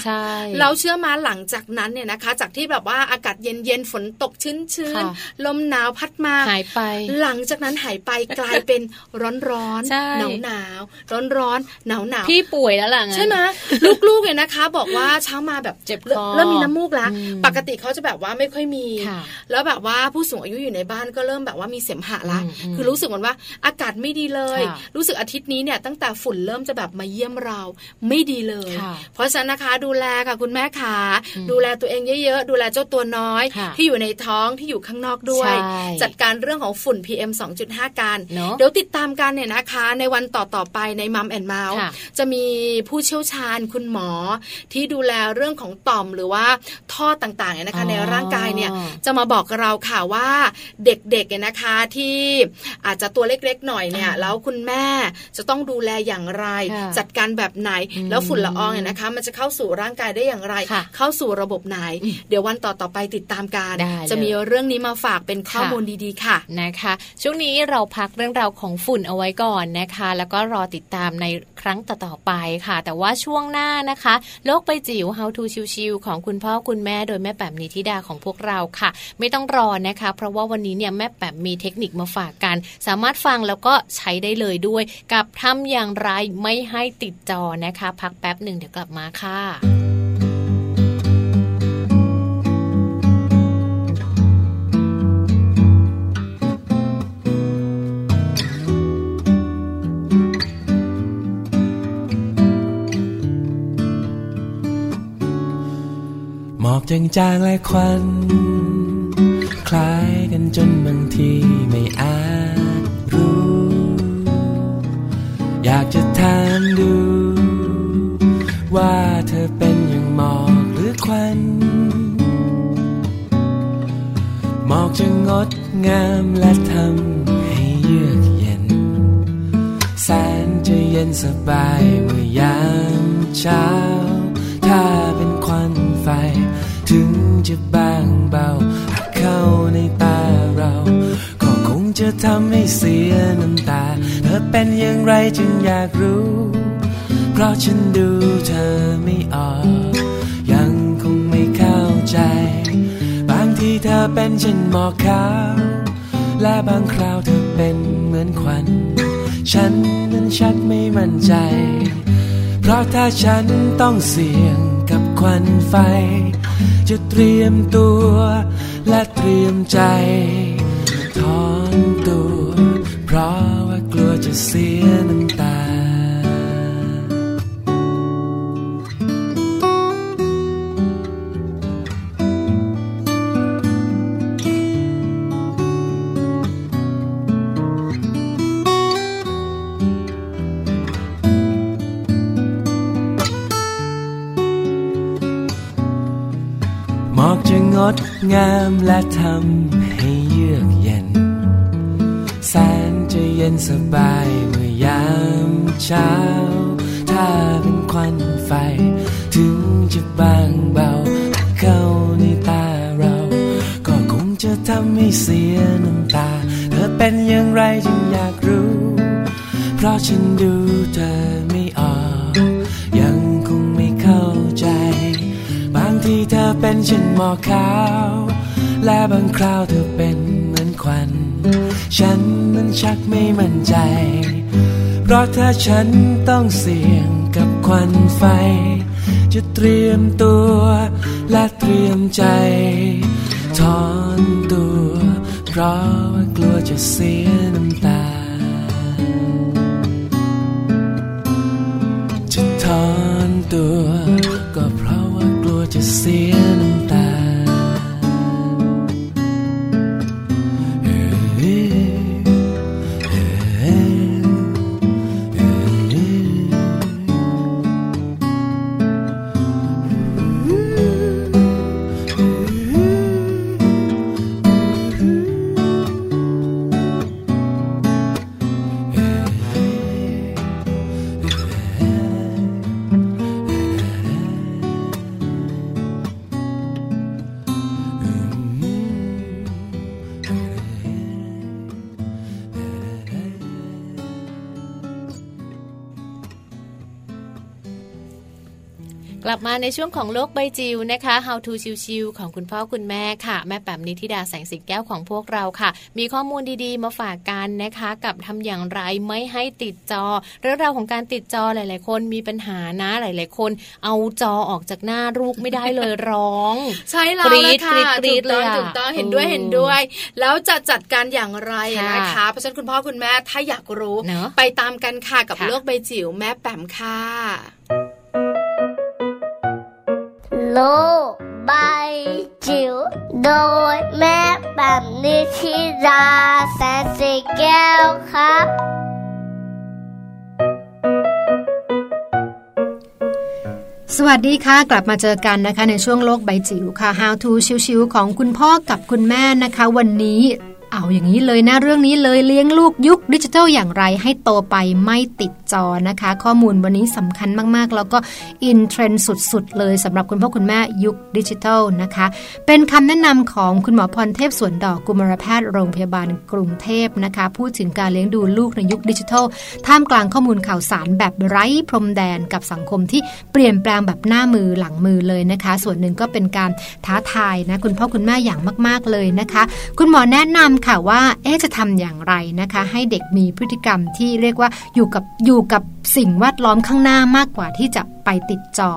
เราเชื่อมาหลังจากนั้นเนี่ยนะคะ จากที่แบบว่าอากาศเย็นๆฝนตกชื้นๆลมหนาวพัดมาหายไป หลังจากนั้นหายไปกลายเป็นร้อนร้อนหนาวหนาวร้อนร้อนหนาวหนาวพี่ป่วยแล้วล่ะใช่ไหมลูกๆเนี่ยนะคะ บอกว่าเช้ามาแบบเจ็บคอเริ่มมีน้ำมูกแล้วปกติเขาจะแบบว่าไม่ค่อยมี แล้วแบบว่าผู้สูงอายุอยู่ในบ้านก็เริ่มแบบว่ามีเสมหะละคือรู้สึกเหมือนว่าอากาศไม่ดีเลย รู้สึกอาทิตย์นี้เนี่ยตั้งแต่ฝุ่นเริ่มจะแบบมาเยี่ยมเราไม่ดีเลย เพราะฉะนั้นนะคะดูแลค่ะคุณแม่ขาดูแลตัวเองเยอะๆ ดูแลเจ้าตัวน้อย ที่อยู่ในท้องที่อยู่ข้างนอกด้วย จัดการเรื่องของฝุ่น PM 2.5 กัน เดี๋ยวติดตามกันเนี่ยนะคะ ในวันต่อๆไปในมัมแอนเมาส์จะมีผู้เชี่ยวชาญคุณหมอที่ดูแลเรื่องของต่อมหรือว่าท่อต่างๆนะคะในร่างกายเนี่ยจะมาบอกเราค่ะว่าเด็กๆเนี่ยนะคะที่อาจจะตัวเล็กๆหน่อยเนี่ยแล้วคุณแม่จะต้องดูแลอย่างไร จัดการแบบไหน แล้วฝุ่นละอองเนี่ยนะคะ มันจะเข้าสู่ร่างกายได้อย่างไร เข้าสู่ระบบไหน เดี๋ยววันต่อๆไปติดตามการ จะมีเรื่องนี้มาฝากเป็นข้อมูลดีๆค่ะนะคะ ช่วงนี้เราพักเรื่องราวของฝุ่นเอาไว้ก่อนนะคะ แล้วก็รอติดตามในครั้งต่อๆไปค่ะ แต่ว่าช่วงหน้านะคะ โลกใบจิ๋ว How to ชิวๆของคุณพ่อคุณแม่โดยแม่แปมนิธิดาของพวกเราค่ะ ไม่ต้องรอนะคะ เพราะว่าวันนี้เนี่ยแม่แปมมีเทคนิคมาฝากกัน สามารถฟังแล้วก็ใช้ได้เลยด้วย กับทำอย่างไรไม่ให้ติดจอนะคะ พักแป๊บหนึ่งเดี๋ยวกลับมาค่ะ มอกจางๆและควัน คล้ายกันจนบางทีไม่อาจรู้ อยากจะถามดู ว่าเธอเป็นอย่างหมอกหรือควัน หมอกจะงดงามและทำให้เยือกเย็นแสนจะเย็นสบายเมื่อยามเช้าถ้า จะบางเบาเข้าในตาเรา ก็คงจะทำให้เสียน้ำตา เธอเป็นอย่างไรจึงอยากรู้ เพราะฉันดูเธอไม่ออก ยังคงไม่เข้าใจ บางทีเธอเป็นเช่นหมอกขาว และบางคราวเธอเป็นเหมือนควัน ฉันนั้นชักไม่มั่นใจ เพราะถ้าฉันต้องเสี่ยงกับควันไฟ ตรียมตัวและเตรียมใจถอนตัว เพราะว่ากลัวจะเสียน้ งามและทำให้เยือกเย็น แสนจะเย็นสบายเมื่อยามเช้า ถ้าเป็นควันไฟ ถึงจะบางเบา เข้าในตาเรา ก็คงจะทำให้เสียน้ำตา เธอเป็นอย่างไรจึงอยากรู้ เพราะฉันดูเธอไม่ออก เธอเป็นเช่นหมอกขาว และบางคราวเธอเป็นเหมือนควัน ฉันนั้นชักไม่มั่นใจ เพราะถ้าฉันต้องเสี่ยงกับควันไฟ จะเตรียมตัวและเตรียมใจ ถอนตัว เพราะว่ากลัวจะเสียน้ำตา จะถอนตัว จะ มาในช่วงของโลกใบจิ๋วนะคะ How to ชิวๆของคุณพ่อคุณแม่ค่ะ แม่แป๋มนิธิดาแสงสีแก้วของพวกเราค่ะ มีข้อมูลดีๆ มาฝากกันนะคะ กับทำอย่างไรไม่ให้ติดจอ เรื่องราวของการติดจอหลาย ๆ คนมีปัญหานะหลาย ๆ คน เอาจอออกจากหน้าลูกไม่ได้เลยร้อง ใช่แล้วค่ะถูกต้องถูกต้องเห็นด้วยเห็นด้วย แล้วจะจัดการอย่างไรนะคะเพราะฉะนั้นคุณพ่อคุณแม่ถ้าอยากรู้ไปตามกันค่ะกับโลกใบจิ๋วแม่แป๋มค่ะ โลกใบจิ๋วโดยแม่แบบนิชิราแสนสีแก้วครับ สวัสดีค่ะ กลับมาเจอกันนะคะในช่วงโลกใบจิ๋วค่ะ How to ชิวๆของคุณพ่อกับคุณแม่นะคะ วันนี้ เอาอย่างนี้เลยนะเรื่องนี้เลยเลี้ยงลูกยุคดิจิทัลอย่างไรให้โตไปไม่ติดจอนะคะ ข้อมูลวันนี้สำคัญมากๆ แล้วก็อินเทรนด์สุดๆ เลยสำหรับคุณพ่อคุณแม่ยุคดิจิทัลนะคะ เป็นคำแนะนำของคุณหมอพรเทพสวนดอกกุมารแพทย์โรงพยาบาลกรุงเทพนะคะ พูดถึงการเลี้ยงดูลูกในยุคดิจิทัล ท่ามกลางข้อมูลข่าวสารแบบไร้พรมแดนกับสังคมที่เปลี่ยนแปลงแบบหน้ามือหลังมือเลยนะคะ ส่วนหนึ่งก็เป็นการท้าทายนะคุณพ่อคุณแม่อย่างมาก ๆเลยนะคะ คุณหมอแนะนำค่ะว่าเอ๊จะทำอย่างไรนะคะ ให้เด็กมีพฤติกรรมที่เรียกว่าอยู่กับอยู่กับสิ่งแวดล้อมข้างหน้ามากกว่าที่จะไปติดจอ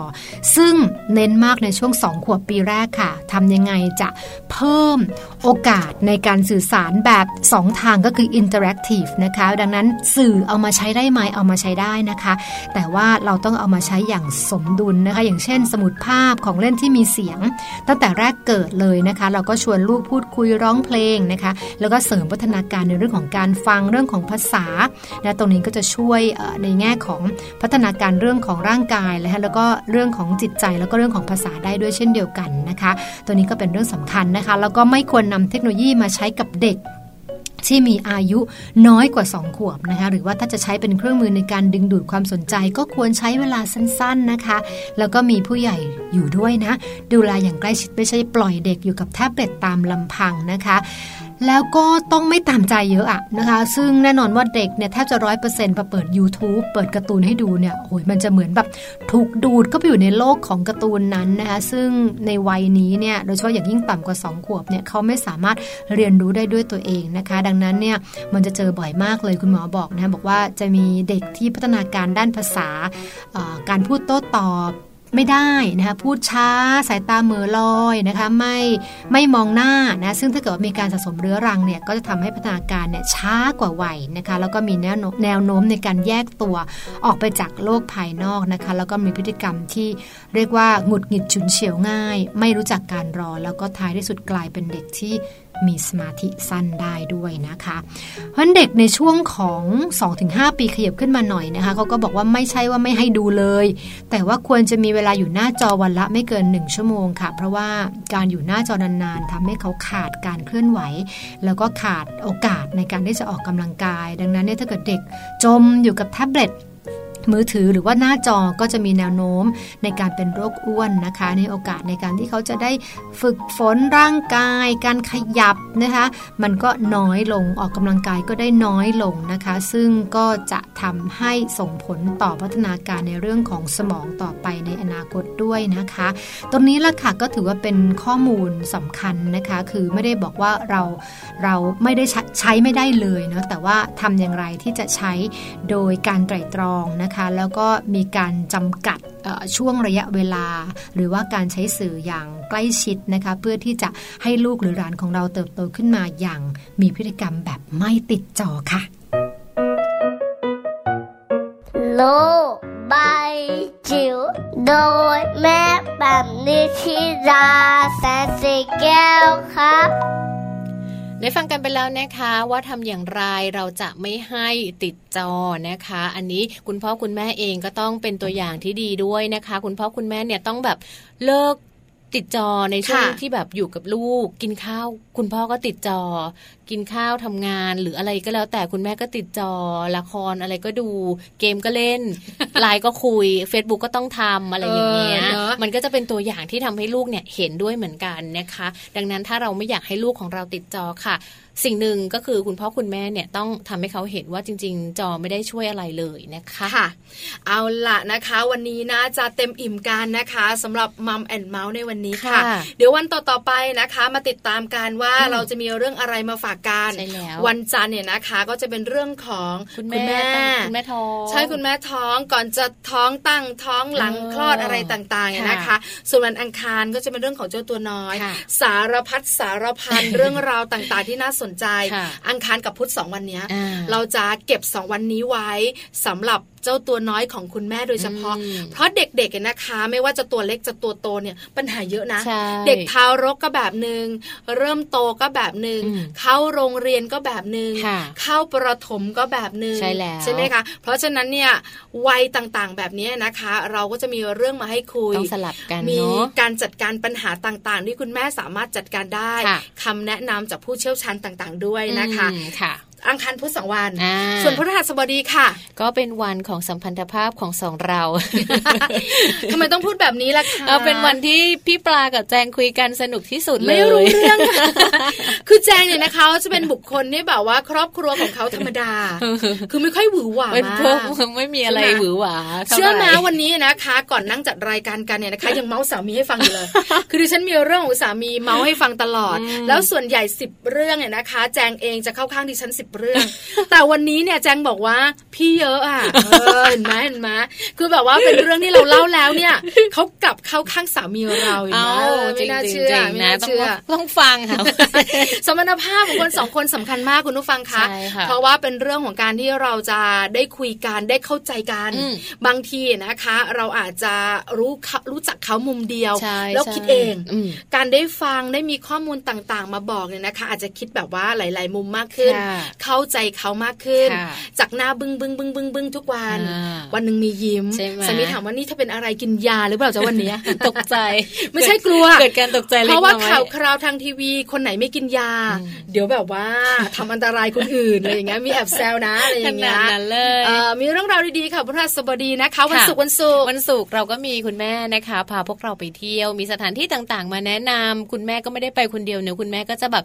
ซึ่งเน้นมากในช่วง 2 ขวบปีแรกค่ะทำยังไงจะเพิ่มโอกาสในการสื่อสารแบบ 2 ทางก็คือ interactive นะคะ ดังนั้นสื่อเอามาใช้ได้ไหมเอามาใช้ได้นะคะ แต่ว่าเราต้องเอามาใช้อย่างสมดุลนะคะ อย่างเช่น สมุดภาพของเล่นที่มีเสียง ตั้งแต่แรกเกิดเลยนะคะ เราก็ชวนลูกพูดคุยร้องเพลงนะคะแล้วก็เสริมพัฒนาการในเรื่องของการฟังเรื่องของภาษาและตรงนี้ก็จะช่วยในแง่ของพัฒนาการเรื่องของร่างกายนะคะแล้วก็เรื่องของจิตใจแล้วก็เรื่องของภาษาได้ด้วยเช่นเดียวกันนะคะ ตัวนี้ก็เป็นเรื่องสำคัญนะคะ แล้วก็ไม่ควรนำเทคโนโลยีมาใช้กับเด็กที่มีอายุน้อยกว่า 2 ขวบนะคะหรือว่าถ้าจะใช้เป็นเครื่องมือในการดึงดูดความสนใจ ก็ควรใช้เวลาสั้นๆนะคะ แล้วก็มีผู้ใหญ่อยู่ด้วยนะ ดูแลอย่างใกล้ชิดไม่ใช่ปล่อยเด็กอยู่กับแท็บเล็ตตามลำพังนะคะ แล้วก็ต้องไม่ตามใจเยอะอะนะคะ ซึ่งแน่นอนว่าเด็กเนี่ยแทบจะร้อยเปอร์เซ็นต์พอเปิด YouTube เปิดการ์ตูนให้ดูเนี่ยโอ้ยมันจะเหมือนแบบถูกดูดเข้าไปอยู่ในโลกของการ์ตูนนั้นนะคะซึ่งในวัยนี้เนี่ยโดยเฉพาะอย่างยิ่งต่ำกว่า 2 ขวบเนี่ยเขาไม่สามารถเรียนรู้ได้ด้วยตัวเองนะคะ ดังนั้นเนี่ยมันจะเจอบ่อยมากเลยคุณหมอบอกนะบอกว่าจะมีเด็กที่พัฒนาการด้านภาษาการพูดโต้ตอบ ไม่ได้นะคะพูดช้าสายตาเมือลอยนะคะไม่ไม่มองหน้านะซึ่งถ้าเกิดว่ามีการสะสมเรื้อรังเนี่ยก็จะทำให้พัฒนาการเนี่ยช้ากว่าวัยนะคะแล้วก็มีแนวแนวโน้มในการแยกตัวออกไปจากโลกภายนอกนะคะแล้วก็มีพฤติกรรมที่เรียกว่าหงุดหงิดฉุนเฉียวง่าย ไม่รู้จักการรอ แล้วก็ท้ายที่สุดกลายเป็นเด็กที่ มีสมาธิสั้นได้ด้วยนะคะเพราะเด็กในช่วงของ 2-5 ปีขยับขึ้นมาหน่อยนะคะเขาก็บอกว่าไม่ใช่ว่าไม่ให้ดูเลย แต่ว่าควรจะมีเวลาอยู่หน้าจอวันละไม่เกิน 1 ชั่วโมงค่ะ เพราะว่าการอยู่หน้าจอนานๆทำให้เขาขาดการเคลื่อนไหว แล้วก็ขาดโอกาสในการที่จะออกกำลังกาย ดังนั้นเนี่ยถ้าเกิดเด็กจมอยู่กับแท็บเล็ต มือถือหรือว่าหน้าจอก็จะมีแนวโน้มในการเป็นโรคอ้วนนะคะ ในโอกาสในการที่เขาจะได้ฝึกฝนร่างกาย การขยับนะคะ มันก็น้อยลงออกกำลังกายก็ได้น้อยลงนะคะ ซึ่งก็จะทำให้ส่งผลต่อพัฒนาการในเรื่องของสมองต่อไปในอนาคตด้วยนะคะ ตรงนี้ละค่ะก็ถือว่าเป็นข้อมูลสำคัญนะคะ คือไม่ได้บอกว่าเราเราไม่ได้ใช้ไม่ได้เลยเนาะแต่ว่าทำอย่างไรที่จะใช้โดยการไตร่ตรองนะคะแล้วก็มีการจำกัดช่วงระยะเวลา หรือว่าการใช้สื่ออย่างใกล้ชิดนะคะเพื่อที่จะให้ลูกหรือหลานของเราเติบโตขึ้นมาอย่างมีพฤติกรรมแบบไม่ติดจอค่ะ โลบายจิ๋วโดยแม่แบบนิชิราแสนสีแก้วครับ ได้ฟังกันไปแล้วนะคะว่าทำอย่างไรเราจะไม่ให้ติดจอนะคะ อันนี้คุณพ่อคุณแม่เองก็ต้องเป็นตัวอย่างที่ดีด้วยนะคะ คุณพ่อคุณแม่เนี่ยต้องแบบเลิก ติดจอในช่วงที่แบบอยู่กับลูก กินข้าว คุณพ่อก็ติดจอ กินข้าวทำงานหรืออะไรก็แล้วแต่คุณแม่ก็ติดจอ ละครอะไรก็ดู เกมก็เล่นไลน์ก็คุย Facebook ก็ต้องทำอะไรอย่างเงี้ยมันก็จะเป็นตัวอย่างที่ทำให้ลูกเนี่ยเห็นด้วยเหมือนกันนะคะ ดังนั้นถ้าเราไม่อยากให้ลูกของเราติดจอค่ะ สิ่งหนึ่งก็คือคุณพ่อคุณแม่เนี่ยต้องทำให้เขาเห็นว่าจริง ๆ จอไม่ได้ช่วยอะไรเลยนะคะค่ะ เอาละนะคะ วันนี้นะจะเต็มอิ่มกันนะคะสำหรับมัมแอนเมาส์ในวันนี้ค่ะ เดี๋ยววันต่อๆไปนะคะ มาติดตามกันว่าเราจะมีเรื่องอะไรมาฝากกันใช่แล้ววันจันทร์เนี่ยนะคะ ก็จะเป็นเรื่องของคุณแม่คุณแม่ท้องใช่คุณแม่ท้องก่อนจะท้องตั้งท้องหลังคลอดอะไรต่างๆนะคะ ส่วนวันอังคารก็จะเป็นเรื่องของเจ้าตัวน้อย สารพัดสารพันเรื่องราวต่างๆ ที่น่าสนใจ อังคารกับพุธสองวันนี้ เราจะเก็บสองวันนี้ไว้สำหรับเจ้าตัวน้อยของคุณแม่โดยเฉพาะ เพราะเด็กๆนะคะ ไม่ว่าจะตัวเล็กจะตัวโตเนี่ยปัญหาเยอะนะ เด็กทารกก็แบบหนึ่งเริ่มโตก็แบบหนึ่งเข้าโรงเรียนก็แบบหนึ่งเข้าประถมก็แบบหนึ่งใช่แล้วใช่ไหมคะเพราะฉะนั้นเนี่ยวัยต่างๆแบบนี้นะคะ เราก็จะมีเรื่องมาให้คุยต้องสลับกันมีการจัดการปัญหาต่างๆ ที่คุณแม่สามารถจัดการได้คำแนะนำจากผู้เชี่ยวชาญต่างๆ ด้วยนะคะค่ะ อังคารพุธสองวัน ส่วนพฤหัสบดีค่ะ ก็เป็นวันของสัมพันธภาพของสองเราทำไมต้องพูดแบบนี้ล่ะคะเป็นวันที่พี่ปลากับแจงคุยกันสนุกที่สุดเลยไม่รู้เรื่องคือแจงเนี่ยนะคะจะเป็นบุคคลที่แบบว่าครอบครัวของเขาธรรมดา คือไม่ค่อยหวือหวามากไม่มีอะไรหวือหวาเชื่อมาวันนี้นะคะ ก่อนนั่งจัดรายการกันเนี่ยนะคะยังเมาส์สามีให้ฟังอยู่เลย คือดิฉันมีเรื่องของสามีเมาส์ให้ฟังตลอด แล้วส่วนใหญ่สิบเรื่องเนี่ยนะคะ แจงเองจะเข้าข้างดิฉันสิบเรื่อง แต่วันนี้เนี่ยแจงบอกว่าพี่เยอะอะเห็นไหมเห็นไหมคือแบบว่าเป็นเรื่องที่เราเล่าแล้วเนี่ยเขากลับเข้าข้างสามีเราเนาะไม่น่าเชื่อไม่น่าเชื่อต้องฟังค่ะสมรรถภาพของคนสองคนสำคัญมากคุณผู้ฟังคะเพราะว่าเป็นเรื่องของการที่เราจะได้คุยกันได้เข้าใจกัน บางทีนะคะ เราอาจจะรู้รู้จักเขามุมเดียว แล้วคิดเอง การได้ฟังได้มีข้อมูลต่างๆ มาบอกเนี่ยนะคะ อาจจะคิดแบบว่าหลาย ๆ มุมมากขึ้นเข้าใจเขามากขึ้น จากหน้าบึ้งบึ้งบึ้งบึ้งบึ้งทุกวัน วันหนึ่งมียิ้มสามีถามว่านี่ถ้าเป็นอะไรกินยาหรือเปล่าจะวันนี้ตกใจ ไม่ใช่กลัวเกิดการตกใจเพราะว่าข่าวคราวทางทีวี คนไหนไม่กินยา เดี๋ยวแบบว่าทำอันตรายคนอื่นอะไรอย่างเงี้ยมีแอบแซวนะอะไรอย่างเงี้ยมีเรื่องราวดีๆค่ะพระราสบดีนะคะวันศุกร์วันศุกร์วันศุกร์เราก็มีคุณแม่นะคะ พาพวกเราไปเที่ยวมีสถานที่ต่างๆ มาแนะนำคุณแม่ก็ไม่ได้ไปคนเดียวเนอะคุณแม่ก็จะแบบ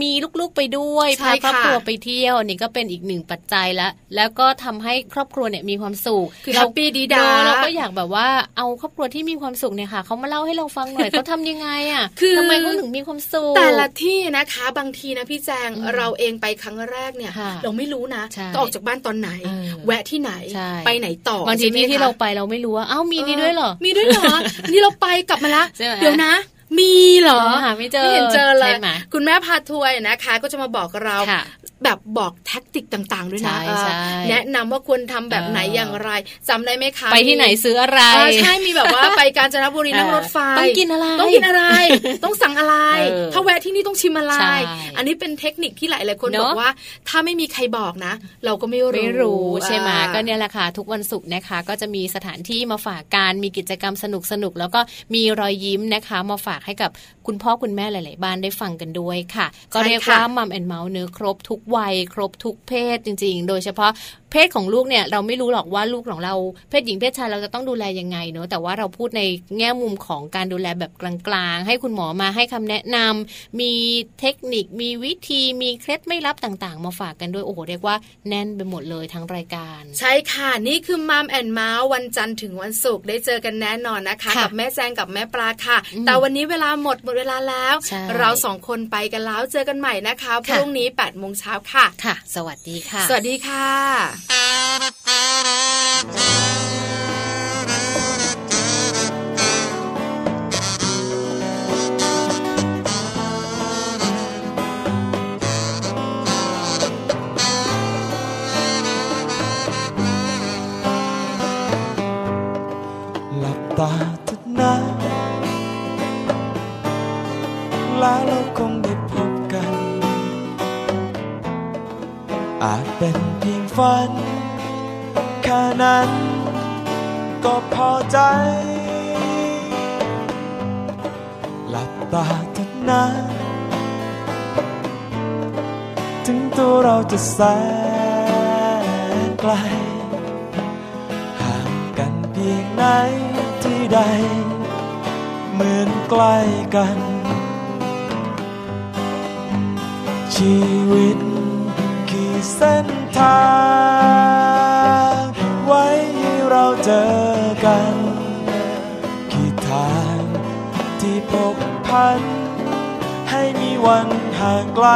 มีลูกๆไปด้วยพาครอบครัวไปเที่ยวนี่ก็เป็นอีกหนึ่งปัจจัยแล้วแล้วก็ทำให้ครอบครัวเนี่ยมีความสุขคือแฮปปี้ดีดาเราก็อยากแบบว่าเอาครอบครัวที่มีความสุขเนี่ยค่ะเขามาเล่าให้เราฟังหน่อยเขาทำยังไงอะคือทำไมเขาถึงมีความสุขแต่ละที่นะคะบางทีนะพี่แจงเราเองไปครั้งแรกเนี่ยเราไม่รู้นะต้องออกจากบ้านตอนไหน แวะที่ไหนไปไหนต่อบางทีที่ที่เราไปเราไม่รู้ว่าอ้าวมีนี่ด้วยเหรอมีด้วยเหรอนี่เราไปกลับมาละเดี๋ยวนะ มีเหรอหาไม่เจอไม่เห็นเจอเลยคุณแม่พาทัวร์นะคะ ก็จะมาบอกเรา แบบบอกแท็กติกต่างๆ ด้วยนะแนะนำว่าควรทำแบบไหนอย่างไรจำได้ไหมคะไปที่ไหนซื้ออะไรใช่มีแบบว่าไปกาญจนบุรีนั่งรถไฟต้องกินอะไรต้องกินอะไร ต้องสั่งอะไร ถ้าแวะที่นี่ต้องชิมอะไร อันนี้เป็นเทคนิคที่หลายหลายคนบอกว่า ถ้าไม่มีใครบอกนะ เราก็ไม่รู้ไม่รู้ใช่ไหมก็เนี่ยแหละค่ะทุกวันศุกร์นะคะ ก็จะมีสถานที่มาฝากการมีกิจกรรมสนุกสนุกแล้วก็มีรอยยิ้มนะคะ มาฝากให้กับคุณพ่อคุณแม่หลาย ๆ บ้านได้ฟังกันด้วยค่ะ ก็เรียกว่ามัมแอนเมาส์เนื้อครบทุกวัยครบทุกเพศจริง ๆ โดยเฉพาะ เพศของลูกเนี่ยเราไม่รู้หรอกว่าลูกของเราเพศหญิงเพศชายเราจะต้องดูแลยังไงเนอะแต่ว่าเราพูดในแง่มุมของการดูแลแบบกลางๆ ให้คุณหมอมาให้คำแนะนำมีเทคนิคมีวิธีมีเคล็ดไม่ลับต่างๆ มาฝากกันด้วยโอ้โหเรียกว่าแน่นไปหมดเลยทั้งรายการ ใช่ค่ะนี่คือมัมแอนเมาส์วันจันทร์ถึงวันศุกร์ได้เจอกันแน่นอนนะคะ กับแม่แจงกับแม่ปลาค่ะ แต่วันนี้เวลาหมดหมดเวลาแล้ว เราสองคนไปกันแล้วเจอกันใหม่นะคะพรุ่งนี้8ปดโมงเช้าค่ะ ค่ะ สวัสดีค่ะ สวัสดีค่ะ thank นไกล ห่างกันเพียงไหนที่ใด เหมือนใกล้กัน ชีวิตกี่เส้นทางไว้ให้เราเจอกันกี่ทางที่พบพัน ให้มีวันห่างไกล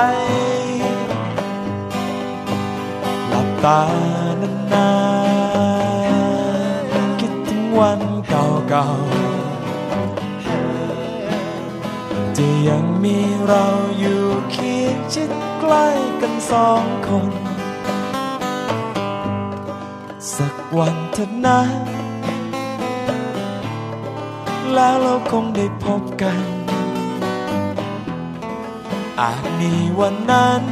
ตานานๆคิดถึงวันเก่าๆที่ยังมีเราอยู่เคียงชิดใกล้กันสองคน สักวันเถิดนะ แล้วเราคงได้พบกัน อาจมีวันนั้น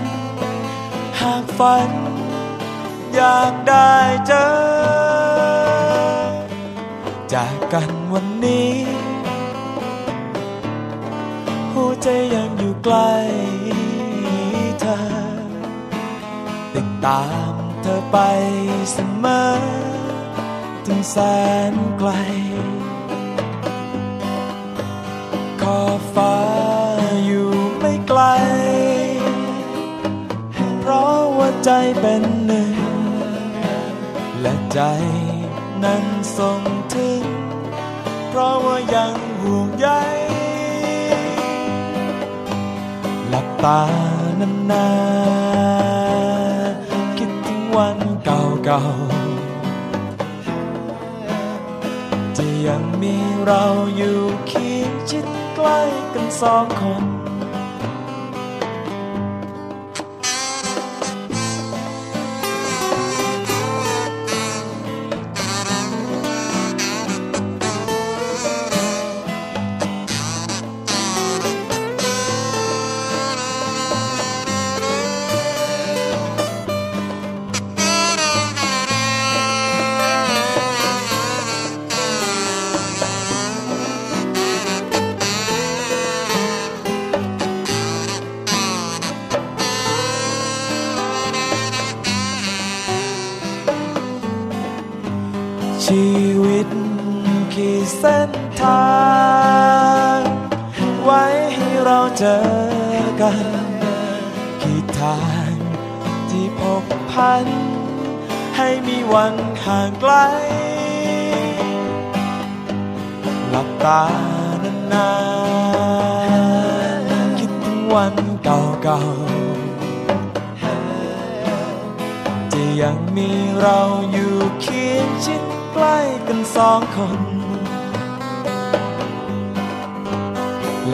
หากฝัน อยากได้เจอ จากกันวันนี้ หัวใจยังอยู่ใกล้เธอ ติดตามเธอไปเสมอ ถึงแสนไกล ขอฟ้าอยู่ไม่ไกล เพราะว่าใจเป็นหนึ่ง ใจนั้นส่งถึง เพราะว่ายังห่วงใยหลับตานานวันเก่าๆจะยังมีเราอยู่เคียงชิดใกล้กันสองคน ที่พบพัน ให้มีวันห่างไกล หลับตานานๆคิดถึงวันเก่าๆจะยังมีเราอยู่เคียงชิดใกล้กันสองคน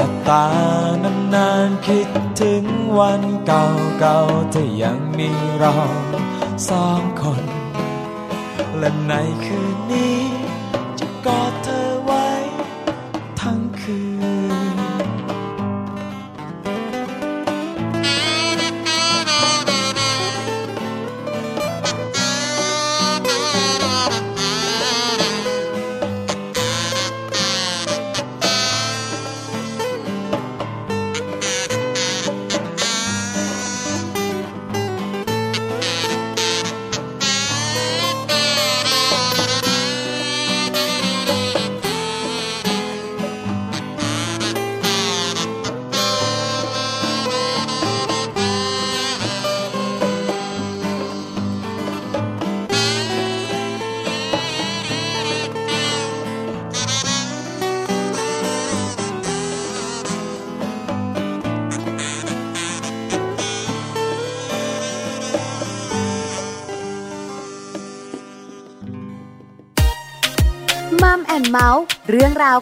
ลับตานานๆคิดถึงวันเก่าๆจะยังมีเราสองคน และในคืนนี้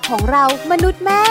ของเรามนุษย์แม่